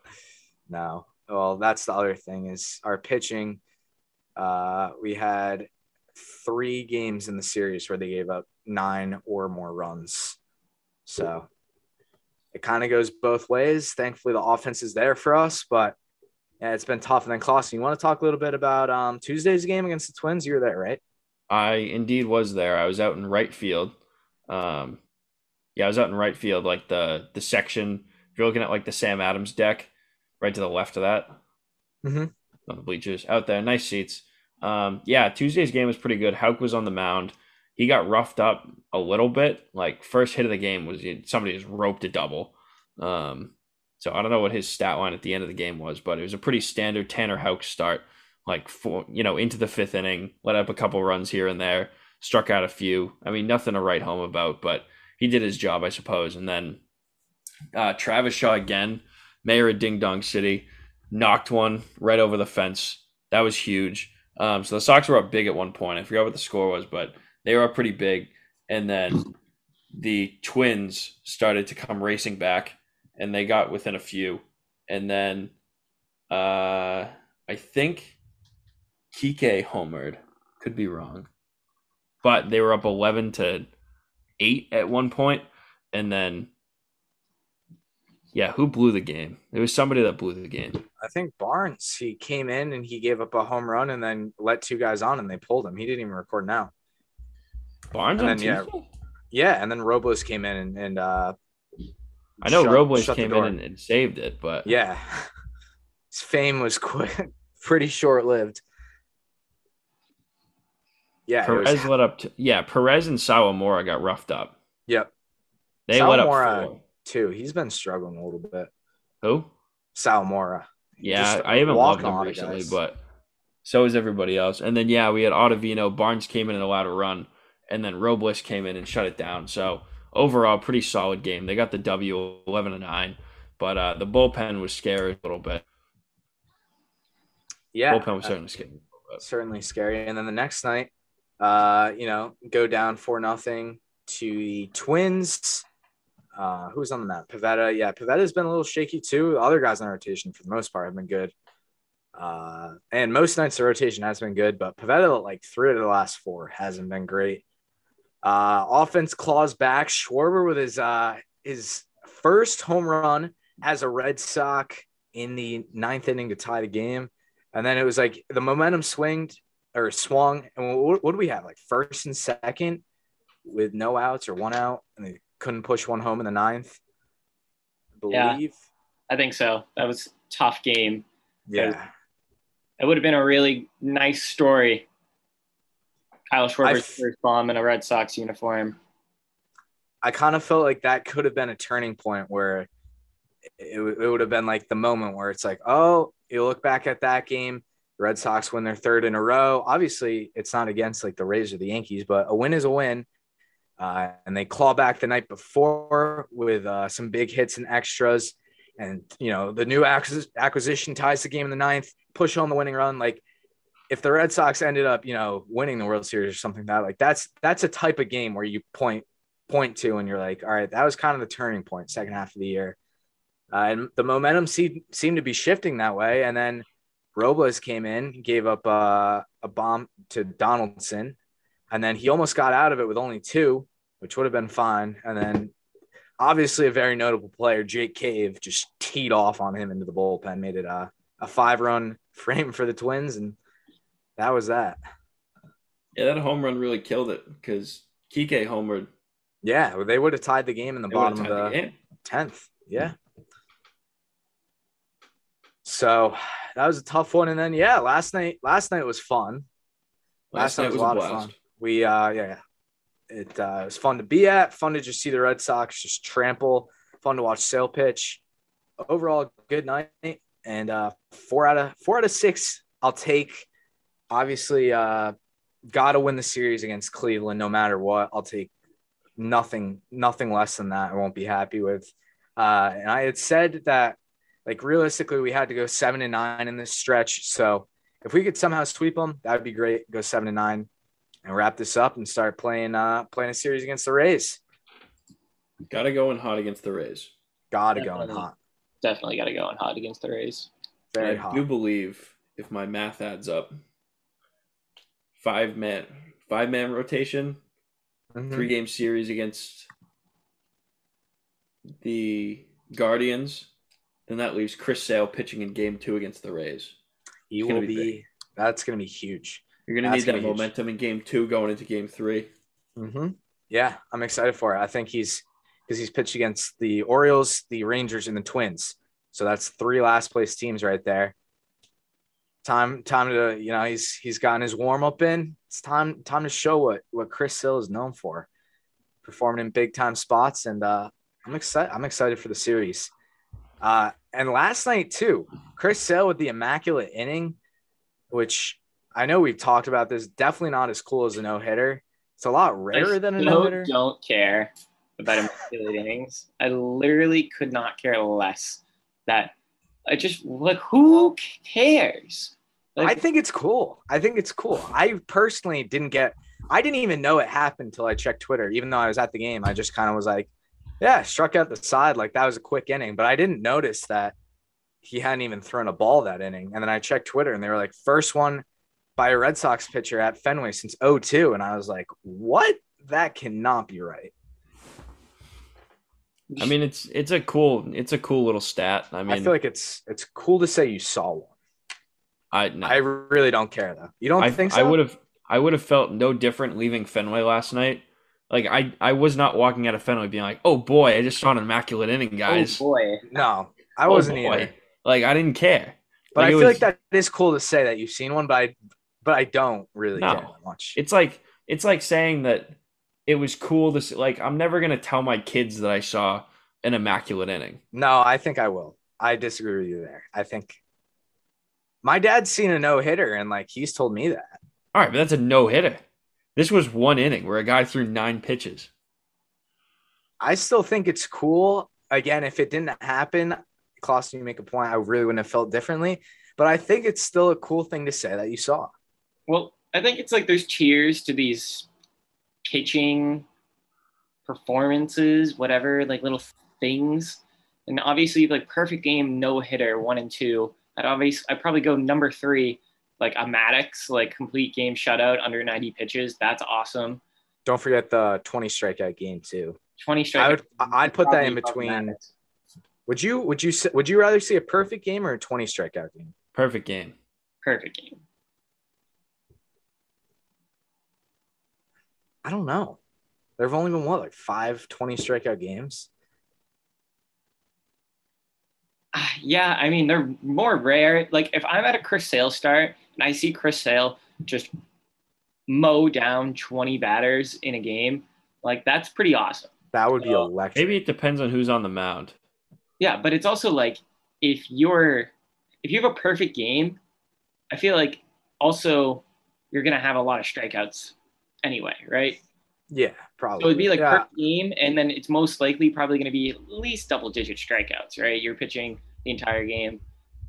No. Well, that's the other thing is our pitching. Uh, we had three games in the series where they gave up nine or more runs. So it kind of goes both ways. Thankfully, the offense is there for us, but yeah, it's been tough. And then, Klosen, you want to talk a little bit about um, Tuesday's game against the Twins? You were there, right?
I indeed was there. I was out in right field. Um, yeah, I was out in right field, like the the section. If you're looking at like the Sam Adams deck, right to the left of that,
mm-hmm.
on the bleachers out there, nice seats. Um, yeah, Tuesday's game was pretty good. Houck was on the mound. He got roughed up a little bit. Like first hit of the game was somebody just roped a double. Um, so I don't know what his stat line at the end of the game was, but it was a pretty standard Tanner Houck start. Like for you know into the fifth inning, let up a couple runs here and there, struck out a few. I mean nothing to write home about, but he did his job, I suppose. And then uh, Travis Shaw again, mayor of Ding Dong City, knocked one right over the fence. That was huge. Um, so the Sox were up big at one point. I forgot what the score was, but they were pretty big. And then the Twins started to come racing back, and they got within a few. And then uh, I think Kiké homered. Could be wrong, but they were up eleven to eight at one point, and then yeah, who blew the game? It was somebody that blew the game.
I think Barnes, he came in and he gave up a home run and then let two guys on and they pulled him. He didn't even record now.
Barnes
And then, yeah,
Tuesday?
Yeah. And then Robles came in and, and uh,
I know
shut-
Robles
shut
came in and, and saved it, but
Yeah. His fame was quick, pretty short lived. Yeah. it was-
Perez let up. T- yeah, Perez and Sawamura got roughed up.
yep.
They let up four.
Too. He's been struggling a little bit.
Who?
Sawamura.
Yeah,
Just
I haven't loved him recently,
guys.
but so is everybody else. And then yeah, we had Ottavino. Barnes came in and allowed a run, and then Robles came in and shut it down. So overall, pretty solid game. They got the W, eleven to nine, but uh, the bullpen was scary a little bit.
Yeah.
bullpen was
uh,
starting to scare.
certainly scary. And then the next night, uh, you know, go down four nothing to the Twins. Uh, who's on the map? Pivetta. Yeah, Pivetta's been a little shaky too. The other guys on rotation, for the most part, have been good. Uh, and most nights the rotation has been good, but Pivetta, like three of the last four, hasn't been great. Uh, offense claws back. Schwarber with his uh, his first home run as a Red Sox in the ninth inning to tie the game. And then it was like the momentum swinged or swung. And what, what do we have? Like first and second with no outs or one out. And they couldn't push one home in the ninth. I
Yeah.
believe.
I think so. That was a tough game.
Yeah.
It would have been a really nice story. Kyle Schwarber's
I've-
first bomb in a Red Sox uniform.
I kind of felt like that could have been a turning point where it, it would have been like the moment where it's like, oh, you look back at that game, the Red Sox win their third in a row. Obviously, it's not against like the Rays or the Yankees, but a win is a win. Uh, and they claw back the night before with uh, some big hits and extras. And, you know, the new acquis- acquisition ties the game in the ninth, push on the winning run. Like, if the Red Sox ended up, you know, winning the World Series or something that, like that's that's a type of game where you point point to and you're like, all right, that was kind of the turning point, second half of the year. Uh, and the momentum seemed, seemed to be shifting that way. And then Robles came in, gave up uh, a bomb to Donaldson, and then he almost got out of it with only two, which would have been fine. And then obviously a very notable player, Jake Cave, just teed off on him into the bullpen, made it a, a five run frame for the Twins. And that was that.
Yeah, that home run really killed it because Kiké homered.
Yeah, they would have tied the game in the
They
bottom of the tenth. Yeah. So that was a tough one. And then yeah, last night last night was fun. Last, night was, a lot of fun. We uh yeah, it uh, it was fun to be at, fun to just see the Red Sox just trample, fun to watch Sale pitch. Overall, good night. And uh four out of four out of six, I'll take. Obviously, uh gotta win the series against Cleveland no matter what. I'll take nothing, nothing less than that. I won't be happy with. Uh, and I had said that, like realistically, we had to go seven and nine in this stretch. So if we could somehow sweep them, that would be great. Go seven and nine, and wrap this up and start playing uh, playing a series against the Rays.
Got to go in hot against the Rays.
Gotta go in hot,
Definitely got to go in hot against the Rays.
very
I
hot.
do believe, if my math adds up, five man five man rotation,
Mhm.
three game series against the Guardians. Then that leaves Chris Sale pitching in game two against the Rays.
He will
be
be. That's gonna be huge.
You're gonna
That's
need that
be huge.
momentum in game two going into game three.
Mm-hmm. Yeah, I'm excited for it. I think he's because he's pitched against the Orioles, the Rangers, and the Twins. So that's three last place teams right there. Time, time to you know he's he's gotten his warm up in. It's time time to show what what Chris Sale is known for, performing in big time spots, and uh, I'm excited. I'm excited for the series. Uh, and last night too, Chris Sale with the immaculate inning, which I know we've talked about this. Definitely not as cool as a no hitter. It's a lot rarer
I
than a no hitter.
don't care about immaculate innings. I literally could not care less. That I just like who cares? Like,
I think it's cool. I think it's cool. I personally didn't get. I didn't even know it happened until I checked Twitter. Even though I was at the game, I just kind of was like, "Yeah, struck out the side like that was a quick inning." But I didn't notice that he hadn't even thrown a ball that inning. And then I checked Twitter, and they were like, first one by a Red Sox pitcher at Fenway since 02. And I was like, "What? That cannot be right."
I mean, it's it's a cool it's a cool little stat. I mean, I,
feel like it's it's cool to say you saw one.
I no.
I really don't care though. You don't
I,
think so?
I would have I would have felt no different leaving Fenway last night. Like I I was not walking out of Fenway being like, oh boy, I just saw an immaculate inning, oh, guys.
Oh boy.
No, I
Oh,
wasn't
boy.
either.
Like I didn't care.
But
Like,
I feel
was-
like that is cool to say that you've seen one, but I, but I don't really
No.
care that much.
It's like it's like saying that it was cool to see, like I'm never gonna tell my kids that I saw an immaculate inning.
no, I think I will. I disagree with you there. I think my dad's seen a no hitter, and like he's told me that.
All right, but that's a no hitter. This was one inning where a guy threw nine pitches.
I still think it's cool. Again, if it didn't happen, Klosen, you make a point. I really wouldn't have felt differently. But I think it's still a cool thing to say that you saw.
Well, I think it's like there's cheers to these pitching performances, whatever, like little things. And obviously, like perfect game, no hitter, one and two. I'd obviously, I'd probably go number three, like a Maddux, like complete game shutout under 90 pitches. That's awesome.
Don't forget the 20 strikeout game too.
20 strikeout.
I would I'd put that in between. Would you would you would you rather see a perfect game or a 20 strikeout game?
Perfect game.
Perfect game.
I don't know. There have only been what, like five 20 strikeout games?
Ah, Yeah, I mean they're more rare. Like if I'm at a Chris Sale start and I see Chris Sale just mow down 20 batters in a game, like that's pretty awesome.
That would be
Oh,
electric.
Maybe it depends on who's on the mound.
Yeah, but it's also like if you're if you have a perfect game, I feel like also you're gonna have a lot of strikeouts anyway, right?
Yeah, probably.
So it'd be like
yeah.
perfect game, and then it's most likely probably going to be at least double digit strikeouts, right? You're pitching the entire game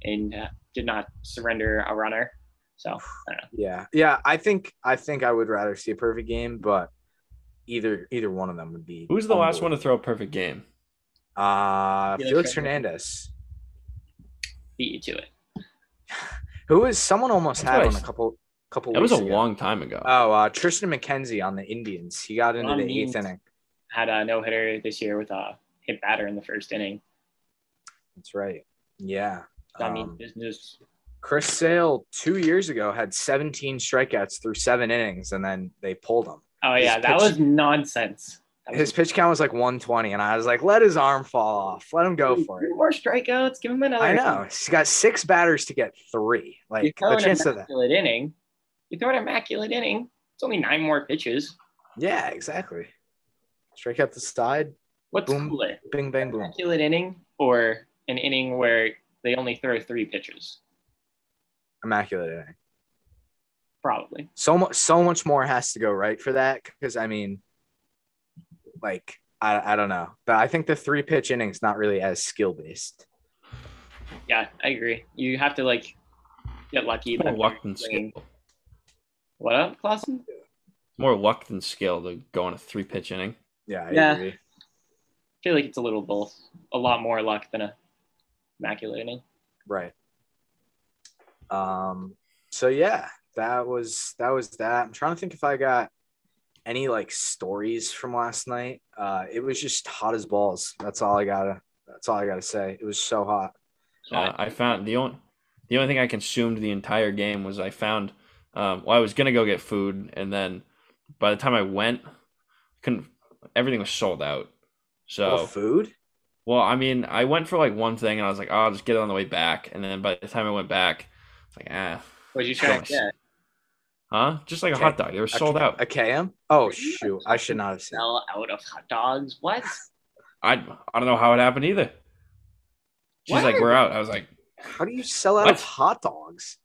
and uh, did not surrender a runner. So I don't know.
Yeah, yeah. I think I think I would rather see a perfect game, but either either one of them would be.
Who's the last one to throw a perfect game?
Uh,
Felix
Felix
Hernandez.
Hernandez,
Beat you to it.
who is someone almost
That's
had
what I
one couple couple.
That was a
ago.
long time ago.
Oh, uh, Triston McKenzie on the Indians. He got into
Ron
the
Means.
eighth inning.
Had a no hitter this year with a hit batter in the first inning.
That's right. Yeah.
That means
Um,
business.
Chris Sale two years ago had 17 strikeouts through seven innings, and then they pulled him.
Oh yeah,
his
that
pitch-
was nonsense. That was-
His pitch count was like 120, and I was like, let his arm fall off. Let him go for it.
More strikeouts. Give him another.
I know. He's got six batters to get three. Like
throw
the
an
chance of that.
immaculate inning. You throw an immaculate inning. It's only nine more pitches.
Yeah, exactly. Strike out the side.
What's
Boom.
cooler?
Bing bang boom.
immaculate inning or an inning where they only throw three pitches?
Immaculate inning.
Probably.
So much so much more has to go right for that. Because I mean, like I, I don't know, but I think the three pitch innings not really as skill based.
Yeah, I agree. You have to like get lucky.
More
that
luck
you're
than skill.
What up, Klosen?
More luck than skill to go on a three pitch inning.
Yeah, I
Yeah.
agree.
I feel like it's a little both. A lot more luck than a immaculate inning.
Right. Um. So yeah, that was that was that. I'm trying to think if I got any like stories from last night. Uh, it was just hot as balls. That's all I gotta. That's all I gotta say. It was so hot.
Uh, I found the only the only thing I consumed the entire game was I found. Um, well, I was gonna go get food, and then by the time I went, couldn't. Everything was sold out. So
Oh, food.
Well, I mean, I went for like one thing, and I was like, oh, I'll just get it on the way back. And then by the time I went back, it's like, ah,
What'd you try to
huh? Just like a
Okay.
hot dog. They were sold out.
A KM. Oh shoot! I should not have said.
Sell out of hot dogs? What?
I I don't know how it happened either. She's
What?
like, we're out. I was like,
How do you sell out
What?
of hot dogs?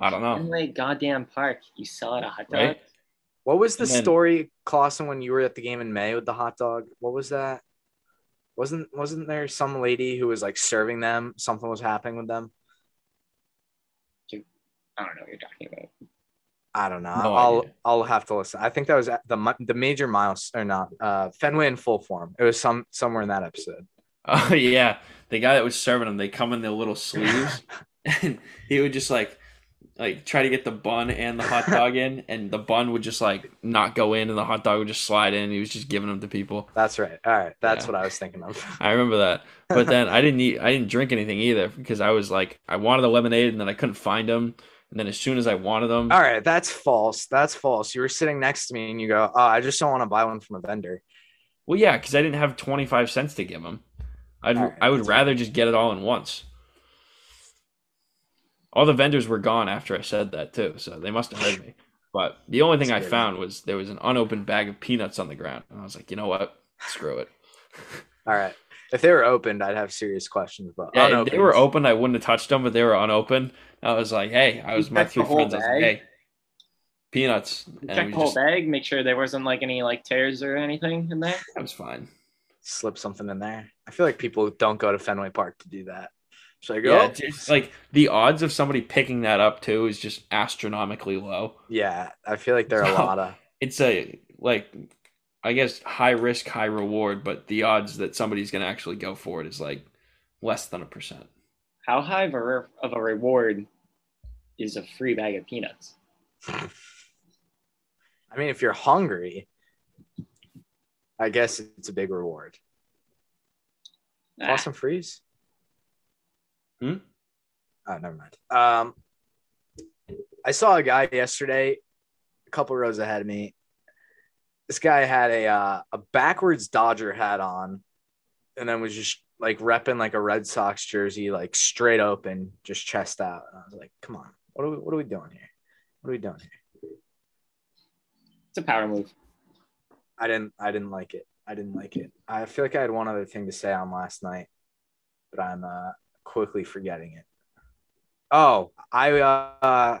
I don't know.
Fenway goddamn park. You sell out a hot dog?
Right?
What was the
then-
story, Klosen, when you were at the game in May with the hot dog? What was that? Wasn't wasn't there some lady who was like serving them? Something was happening with them.
I don't know what you're talking about.
I don't know.
No
I'll
idea.
I'll have to listen. I think that was the the major miles or not uh Fenway in full form. It was some somewhere in that episode.
Oh yeah, the guy that was serving them, they come in their little sleeves, and he would just like, like try to get the bun and the hot dog in, and the bun would just like not go in, and the hot dog would just slide in. He was just giving them to people.
That's right. All right, that's
Yeah.
what I was thinking of.
I remember that, but then I didn't eat, I didn't drink anything either because I was like, I wanted the lemonade, and then I couldn't find them, and then as soon as I wanted them,
All right, that's false. That's false. You were sitting next to me and you go, "Oh, I just don't want to buy one from a vendor."
well, yeah, because I didn't have twenty five cents to give them. I'd
right,
I would rather just get it all in once. All the vendors were gone after I said that too, so they must have heard me. But the only thing I found was there was an unopened bag of peanuts on the ground, and I was like, you know what? Screw it.
All right. If they were opened, I'd have serious questions. But
Yeah, if they were open, I wouldn't have touched them, but they were unopened. I was like, hey, I was my
checked
three
the whole
friends. I was like,
bag?
hey, peanuts,
You
and
check the whole
just,
bag, make sure there wasn't like any like tears or anything in there.
that was fine.
slip something in there. I feel like people don't go to Fenway Park to do that. So I
Yeah,
go,
it's, it's like the odds of somebody picking that up too is just astronomically low.
yeah, I feel like there are a lot of
It's a like, I guess high risk, high reward, but the odds that somebody's gonna actually go for it is like less than a percent.
How high of a, of a reward is a free bag of peanuts?
I mean, if you're hungry, I guess it's a big reward.
Ah,
Awesome freeze.
Hmm?
Oh, never mind. Um, I saw a guy yesterday, a couple rows ahead of me. This guy had a uh, a backwards Dodger hat on, and then was just like repping like a Red Sox jersey, like straight open, just chest out. And I was like, "Come on, what are we what are we doing here? What are we doing here?"
it's a power move.
I didn't I didn't like it. I didn't like it. I feel like I had one other thing to say on last night, but I'm uh, quickly forgetting it. Oh, I uh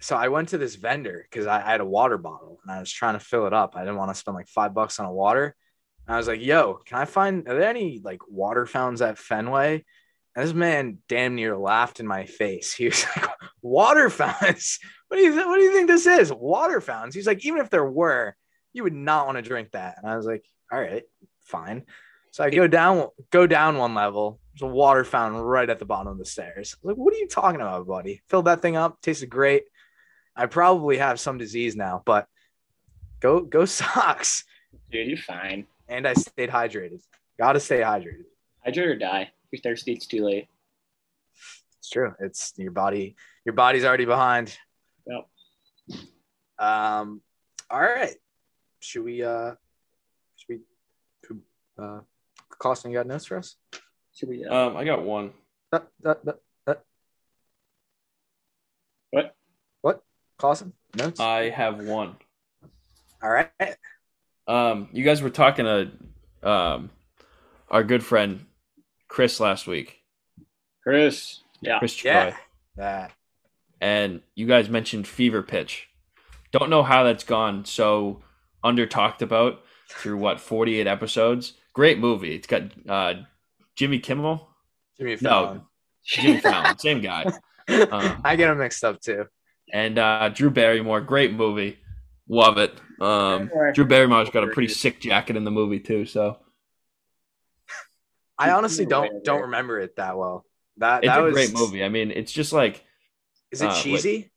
so I went to this vendor because I, I had a water bottle and I was trying to fill it up. I didn't want to spend like five bucks on a water. And I was like, yo, can I find are there any like water fountains at Fenway? And this man damn near laughed in my face. He was like, water fountains. What do you th- what do you think this is? Water fountains. He's like, even if there were, you would not want to drink that. And I was like, all right, fine. So I go down, go down one level. There's a water fountain right at the bottom of the stairs. Like, what are you talking about, buddy? Filled that thing up, tasted great. I probably have some disease now, but go go Sox.
Dude, you're fine.
And I stayed hydrated. Gotta stay hydrated.
Hydrate or die. If you're thirsty, it's too late.
It's true. It's your body. Your body's already behind.
Yep.
Um. All right. Should we? Uh. Should we? Uh. Costin, you got notes for us?
Should we? Uh,
Um, I got one.
That, that, that, uh.
What?
What? Costin? Notes?
I have one.
All right.
Um, you guys were talking to um our good friend Chris last week,
Chris. Yeah.
Chris Troy,
Yeah. That.
and you guys mentioned fever pitch. Don't know how that's gone so under talked about, through what 48 episodes. Great movie. It's got uh, Jimmy Kimmel.
Jimmy Fallon.
No, Jimmy Fallon, same guy. Uh,
I get them mixed up too.
and uh, Drew Barrymore. Great movie. Love it. Um, Drew Barrymore's got a pretty sick jacket in the movie too. So
I honestly don't don't remember it that well. That
it's
that
a
was
great movie. I mean, it's just like
Is it
uh,
cheesy?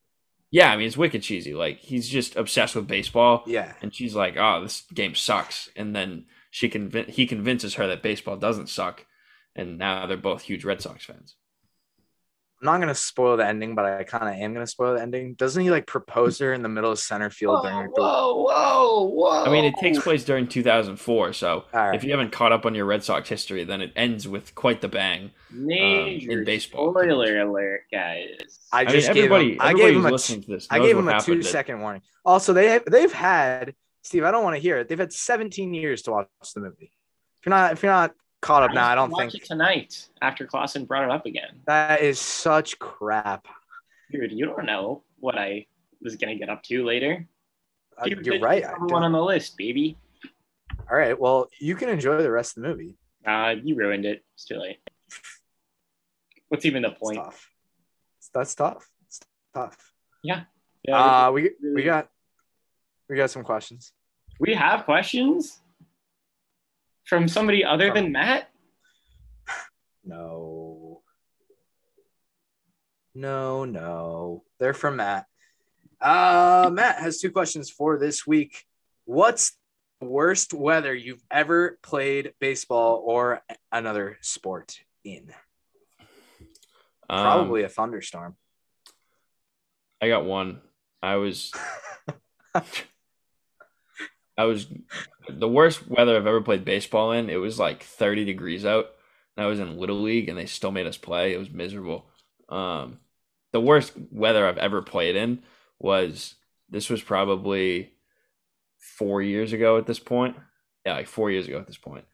yeah. I mean, it's wicked cheesy. Like he's just obsessed with baseball.
Yeah.
and she's like, "Oh, this game sucks," and then she convin- he convinces her that baseball doesn't suck, and now they're both huge Red Sox fans.
I'm not gonna spoil the ending, but I kind of am gonna spoil the ending. Doesn't he like propose her in the middle of center field during the?
whoa, whoa! Whoa.
I mean, it takes place during 2004, so
All right.
if you haven't caught up on your Red Sox history, then it ends with quite the bang.
major
um, in baseball.
Spoiler alert, guys.
I
I mean,
just gave
everybody,
him. I
everybody
gave him
who's
a.
listening to this.
I gave him a two second warning. Also, they have, they've had Steve. I don't want to hear it. They've had 17 years to watch the movie. If you're not if you're not caught up now, I don't
watch
think
it tonight after Klosen brought it up again.
that is such crap.
Dude, you don't know what I was gonna get up to later.
Uh,
Dude,
you're right. I
Number one on the list, baby.
All right. Well, you can enjoy the rest of the movie.
Uh, you ruined it. It's too late. What's even the point?
tough. That's tough. It's tough.
Yeah,
Uh, we we got we got some questions.
We have questions from somebody other than Matt.
No. No, no. They're from Matt. Uh Matt has two questions for this week. What's the worst weather you've ever played baseball or another sport in?
Um,
Probably a thunderstorm.
I got one. I was. I was the worst weather I've ever played baseball in. It was like 30 degrees out. And I was in little league, and they still made us play. It was miserable. Um, the worst weather I've ever played in was this was probably four years ago at this point. Yeah, like four years ago at this point.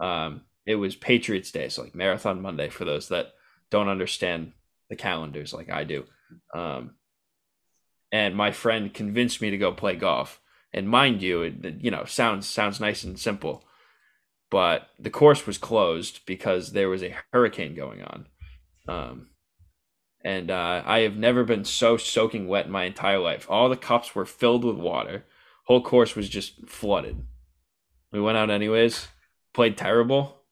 Um, it was Patriots Day, so like Marathon Monday for those that don't understand the calendars like I do. Um, and my friend convinced me to go play golf. And mind you, it you know sounds sounds nice and simple, but the course was closed because there was a hurricane going on. Um, and uh, I have never been so soaking wet in my entire life. All the cups were filled with water. Whole course was just flooded. We went out anyways, played terrible.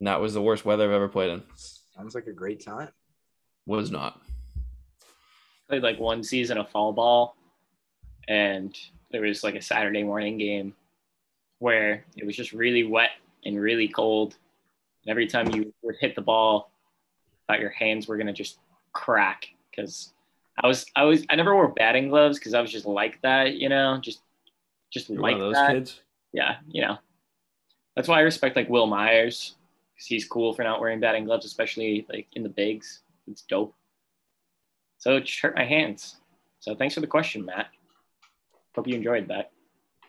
And that was the worst weather I've ever played in.
Sounds like a great time.
Was not.
Played like one season of fall ball, and there was like a Saturday morning game where it was just really wet and really cold. And every time you would hit the ball, I thought your hands were gonna just crack because I was I was I never wore batting gloves because I was just like that, you know, just just
You're
like
those
that.
kids.
Yeah, you know. That's why I respect like Wil Myers because he's cool for not wearing batting gloves, especially like in the bigs. It's dope. So it just hurt my hands. So thanks for the question, Matt. Hope you enjoyed that.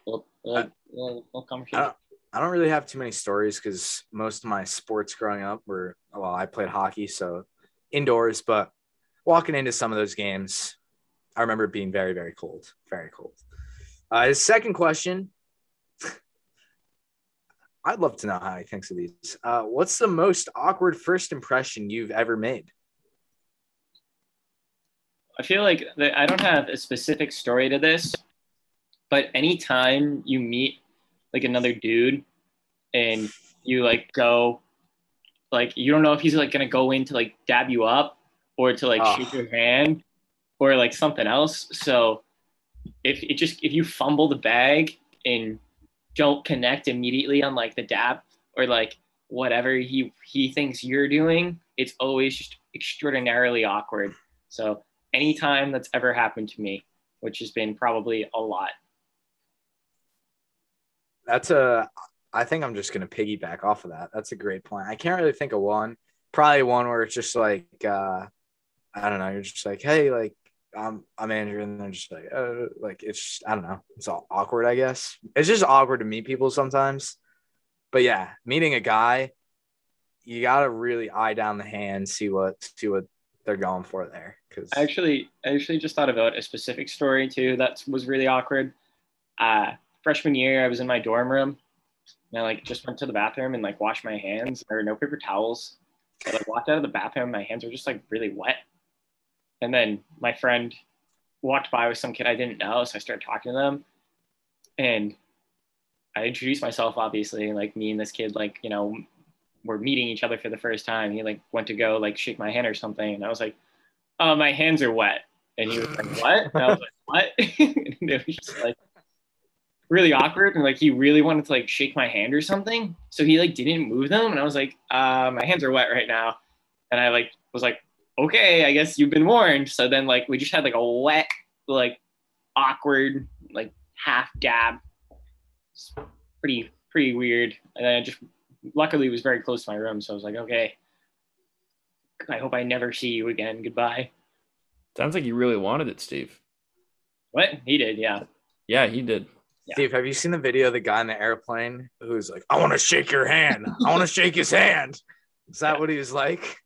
Little, little, little, little conversation.
I don't, I don't really have too many stories because most of my sports growing up were well, I played hockey, so indoors. But walking into some of those games, I remember it being very, very cold, very cold. Uh, his second question, I'd love to know how he thinks of these. Uh, what's the most awkward first impression you've ever made?
I feel like I don't have a specific story to this, but anytime you meet like another dude and you like go like you don't know if he's like gonna go in to like dab you up or to like
Ah.
shake your hand or like something else. So if it just if you fumble the bag and don't connect immediately on like the dab or like whatever he he thinks you're doing, it's always just extraordinarily awkward. So anytime that's ever happened to me, which has been probably a lot.
That's a. I think I'm just gonna piggyback off of that. That's a great point. I can't really think of one. Probably one where it's just like, uh, I don't know. You're just like, hey, like I'm I'm Andrew, and they're just like, uh, like it's just, I don't know. It's all awkward, I guess. It's just awkward to meet people sometimes. But yeah, meeting a guy, you gotta really eye down the hand, see what see what they're going for there. Because
I actually, I actually just thought about a specific story too that was really awkward. Uh, freshman year, I was in my dorm room and I like just went to the bathroom and like washed my hands. There were no paper towels. I like walked out of the bathroom, my hands were just like really wet. And then my friend walked by with some kid I didn't know, so I started talking to them. And I introduced myself, obviously, like me and this kid, like, you know, we're meeting each other for the first time. He like went to go like shake my hand or something. And I was like, oh, my hands are wet. And he was like, what? And I was like, what? and it was just like really awkward. And like, he really wanted to like shake my hand or something. So he like didn't move them. And I was like, uh, my hands are wet right now. And I like was like, okay, I guess you've been warned. So then like we just had like a wet, like awkward, like half dab. It's pretty pretty weird. And then I just luckily was very close to my room, so I was like, okay. I hope I never see you again. Goodbye.
Sounds like you really wanted it, Steve.
What? He did, yeah.
Yeah, he did.
Yeah.
Steve, have you seen the video of the guy in the airplane who's like, I want to shake your hand. I want to shake his hand. Is that what he was like?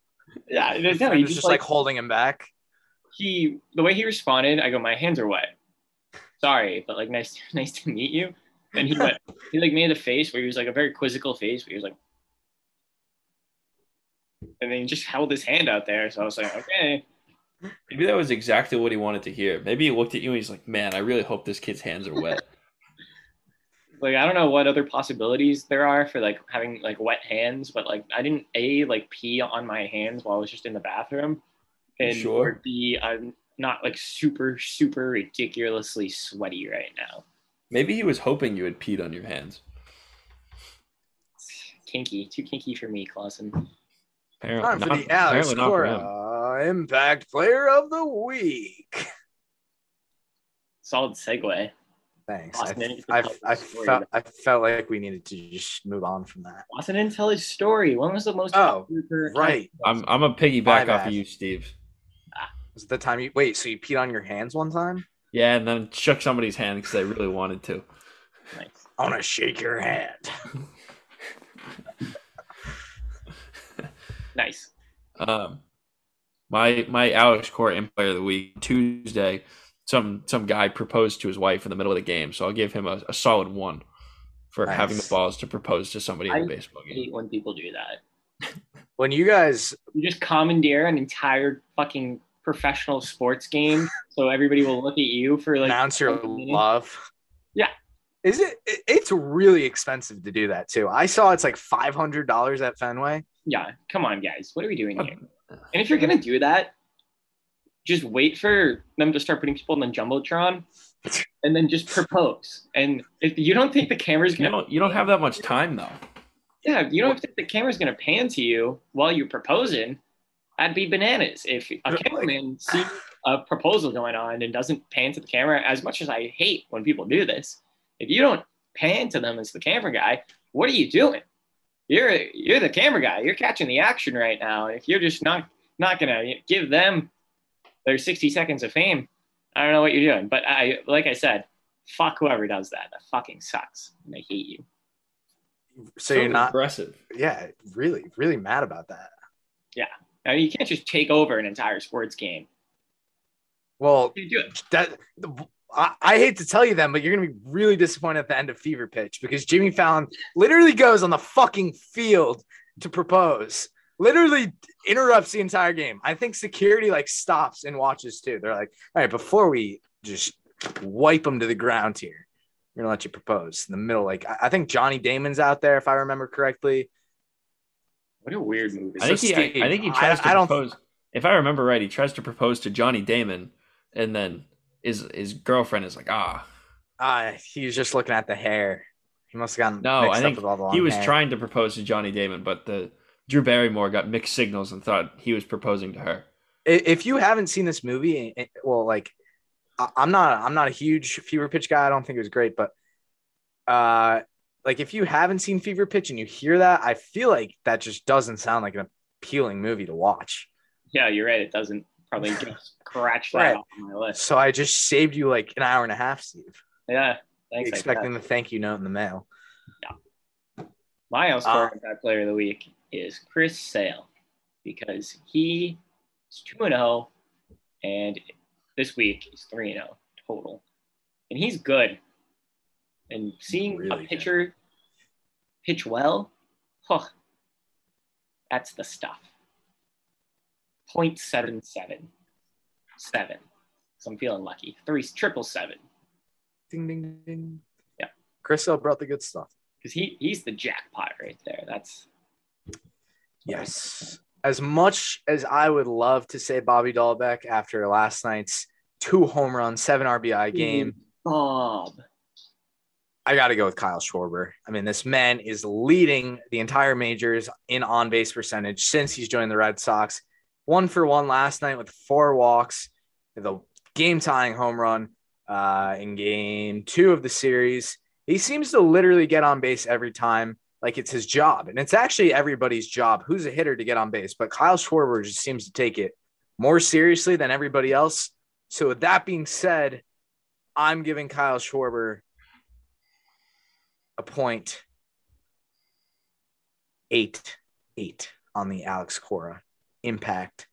Yeah, no,
No,
he
he was just like, holding him back.
he the way he responded, I go, my hands are wet. Sorry, but like nice nice to meet you. And he went, he like made a face where he was like a very quizzical face where he was like, and then he just held his hand out there. So I was like, okay,
Maybe that was exactly what he wanted to hear. Maybe he looked at you and he's like, "Man, I really hope this kid's hands are wet."
like I don't know what other possibilities there are for like having like wet hands, but like I didn't a like pee on my hands while I was just in the bathroom, and
sure?
or b I'm not like super super ridiculously sweaty right now.
Maybe he was hoping you had peed on your hands.
Kinky, too kinky for me, Klosen.
Apparently,
Time for
not,
the Alex
apparently not for him.
Cora Impact Player of the Week.
Solid segue.
Thanks.
Austin,
I,
didn't get to
I, I,
story
felt, I felt like we needed to just move on from that.
Austin didn't tell his story. When was the most?
Oh, Right.
I'm I'm a piggyback off of you, Steve.
Was it the time you wait? So you peed on your hands one time?
Yeah, and then shook somebody's hand because I really wanted to.
Nice.
I want to shake your hand.
Nice.
Um, my my Alex Cora Empire of the Week Tuesday. Some some guy proposed to his wife in the middle of the game, so I'll give him a, a solid one for
Nice.
having the balls to propose to somebody in
I
a baseball game.
hate when people do that.
When you guys,
You just commandeer an entire fucking professional sports game, so everybody will look at you for like
announce your
minutes.
love.
Yeah.
Is it? it- It's really expensive to do that too. I saw it's like five hundred dollars at Fenway.
Yeah, come on, guys. What are we doing uh, here? And if you're gonna do that, just wait for them to start putting people in the jumbotron, and then just propose. And if you don't think the camera's gonna,
don't you don't have that much time though.
yeah, you don't think the camera's gonna pan to you while you're proposing, I'd be bananas. If a cameraman sees a proposal going on and doesn't pan to the camera, as much as I hate when people do this, if you don't pan to them as the camera guy, what are you doing? You're you're the camera guy. You're catching the action right now. If you're just not not gonna give them their 60 seconds of fame, I don't know what you're doing. But I like I said, fuck whoever does that. That fucking sucks. And I hate you.
So you're not.
aggressive.
Yeah, really, really mad about that.
I mean, you can't just take over an entire sports game.
Well,
You do it.
that I, I hate to tell you that, but you're gonna be really disappointed at the end of Fever Pitch because Jimmy Fallon literally goes on the fucking field to propose. Literally interrupts the entire game. I think security like stops and watches too. They're like, all right, before we just wipe them to the ground here, we're gonna let you propose in the middle. Like I, I think Johnny Damon's out there, if I remember correctly.
What a weird movie.
I think
So,
he
Steve,
I think he
I-
tries to
I don't-
propose. If I remember right, he tries to propose to Johnny Damon, and then his his girlfriend is like, ah,
Uh, he was just looking at the hair. He must have gotten
no.
mixed
I
up
think
with all the long
he was
hair.
trying to propose to Johnny Damon, but the Drew Barrymore got mixed signals and thought he was proposing to her.
If you haven't seen this movie, eh, well, like I- I'm not, I'm not a huge Fever Pitch guy. I don't think it was great, but uh, like if you haven't seen Fever Pitch and you hear that, I feel like that just doesn't sound like an appealing movie to watch.
yeah, you're right. It doesn't probably just scratch that
Right.
off my list.
So I just saved you like an hour and a half, Steve.
Yeah. Thanks. I
expecting the thank you note in the mail. Yeah.
My house
Uh,
impact player of the week is Chris Sale because he is 2 0 and this week he's 3 0 total. And he's good. And seeing
Really
a
good.
pitcher pitch well, huh, that's the stuff. 0.77. Seven. So I'm feeling lucky. Three triple seven.
Ding ding ding.
Yeah.
Chris Hill brought the good stuff.
Because he he's the jackpot right there. That's
Yes. As much as I would love to say Bobby Dalbec after last night's two home run, seven RBI game,
Bob.
I got to go with Kyle Schwarber. I mean, this man is leading the entire majors in on base percentage since he's joined the Red Sox. One for one last night with four walks, the game tying home run uh, in game two of the series. He seems to literally get on base every time, like it's his job. And it's actually everybody's job who's a hitter to get on base. But Kyle Schwarber just seems to take it more seriously than everybody else. So, with that being said, I'm giving Kyle Schwarber a point eight eight on the Alex Cora impact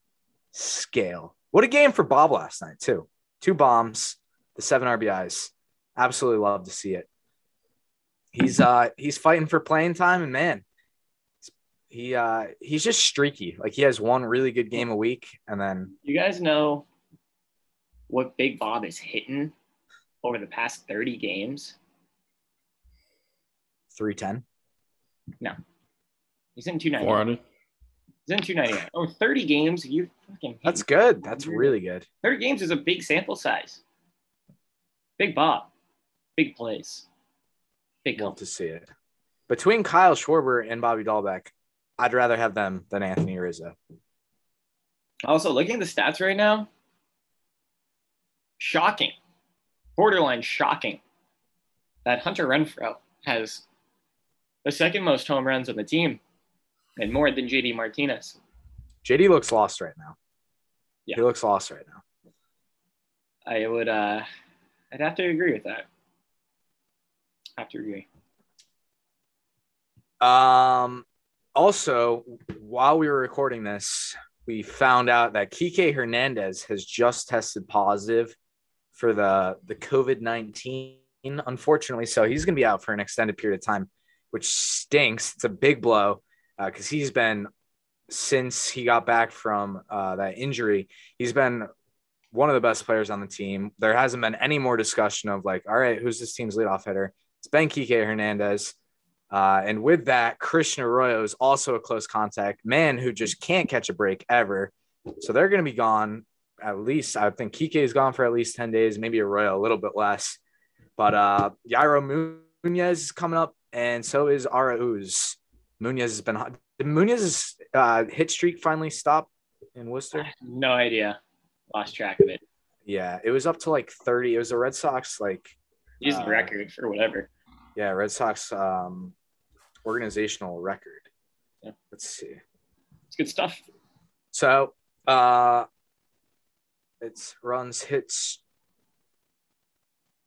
scale. What a game for Bob last night, too. Two bombs, the seven RBIs. Absolutely love to see it. He's uh he's fighting for playing time, and man, he uh he's just streaky. Like he has one really good game a week, and then
You guys know what Big Bob is hitting over the past 30 games?
three ten.
No, He's in 299.
400.
He's in 299. Over 30 games, you fucking
That's good. That's really good.
30 games is a big sample size. Big Bob. Big plays. Big
Love to see it. Between Kyle Schwarber and Bobby Dalbec, I'd rather have them than Anthony Rizzo.
Also, looking at the stats right now, shocking. Borderline shocking that Hunter Renfroe has the second most home runs on the team and more than JD Martinez.
JD looks lost right now.
Yeah.
He looks lost right now.
I would uh I'd have to agree with that. To agree.
Um, also, while we were recording this, we found out that Kiké Hernandez has just tested positive for the the COVID nineteen. Unfortunately, so he's going to be out for an extended period of time, which stinks. It's a big blow because he's been since he got back from uh, that injury. He's been one of the best players on the team. There hasn't been any more discussion of like, all right, who's this team's leadoff hitter? It's been Kiké Hernandez. Uh, and with that, Christian Arroyo is also a close contact man who just can't catch a break ever. So they're going to be gone at least. I think Kiké is gone for at least 10 days, maybe Arroyo a little bit less. But uh, Yairo Munoz is coming up, and so is Arauz. Munoz has been hot. Did Munoz's uh, hit streak finally stop in Worcester?
No idea. Lost track of it.
Yeah, it was up to like 30. It was a Red Sox, like,
He's
Uh,
the record for whatever.
yeah, Red Sox um, organizational record.
Yeah.
Let's see.
It's good stuff.
So uh it's runs hits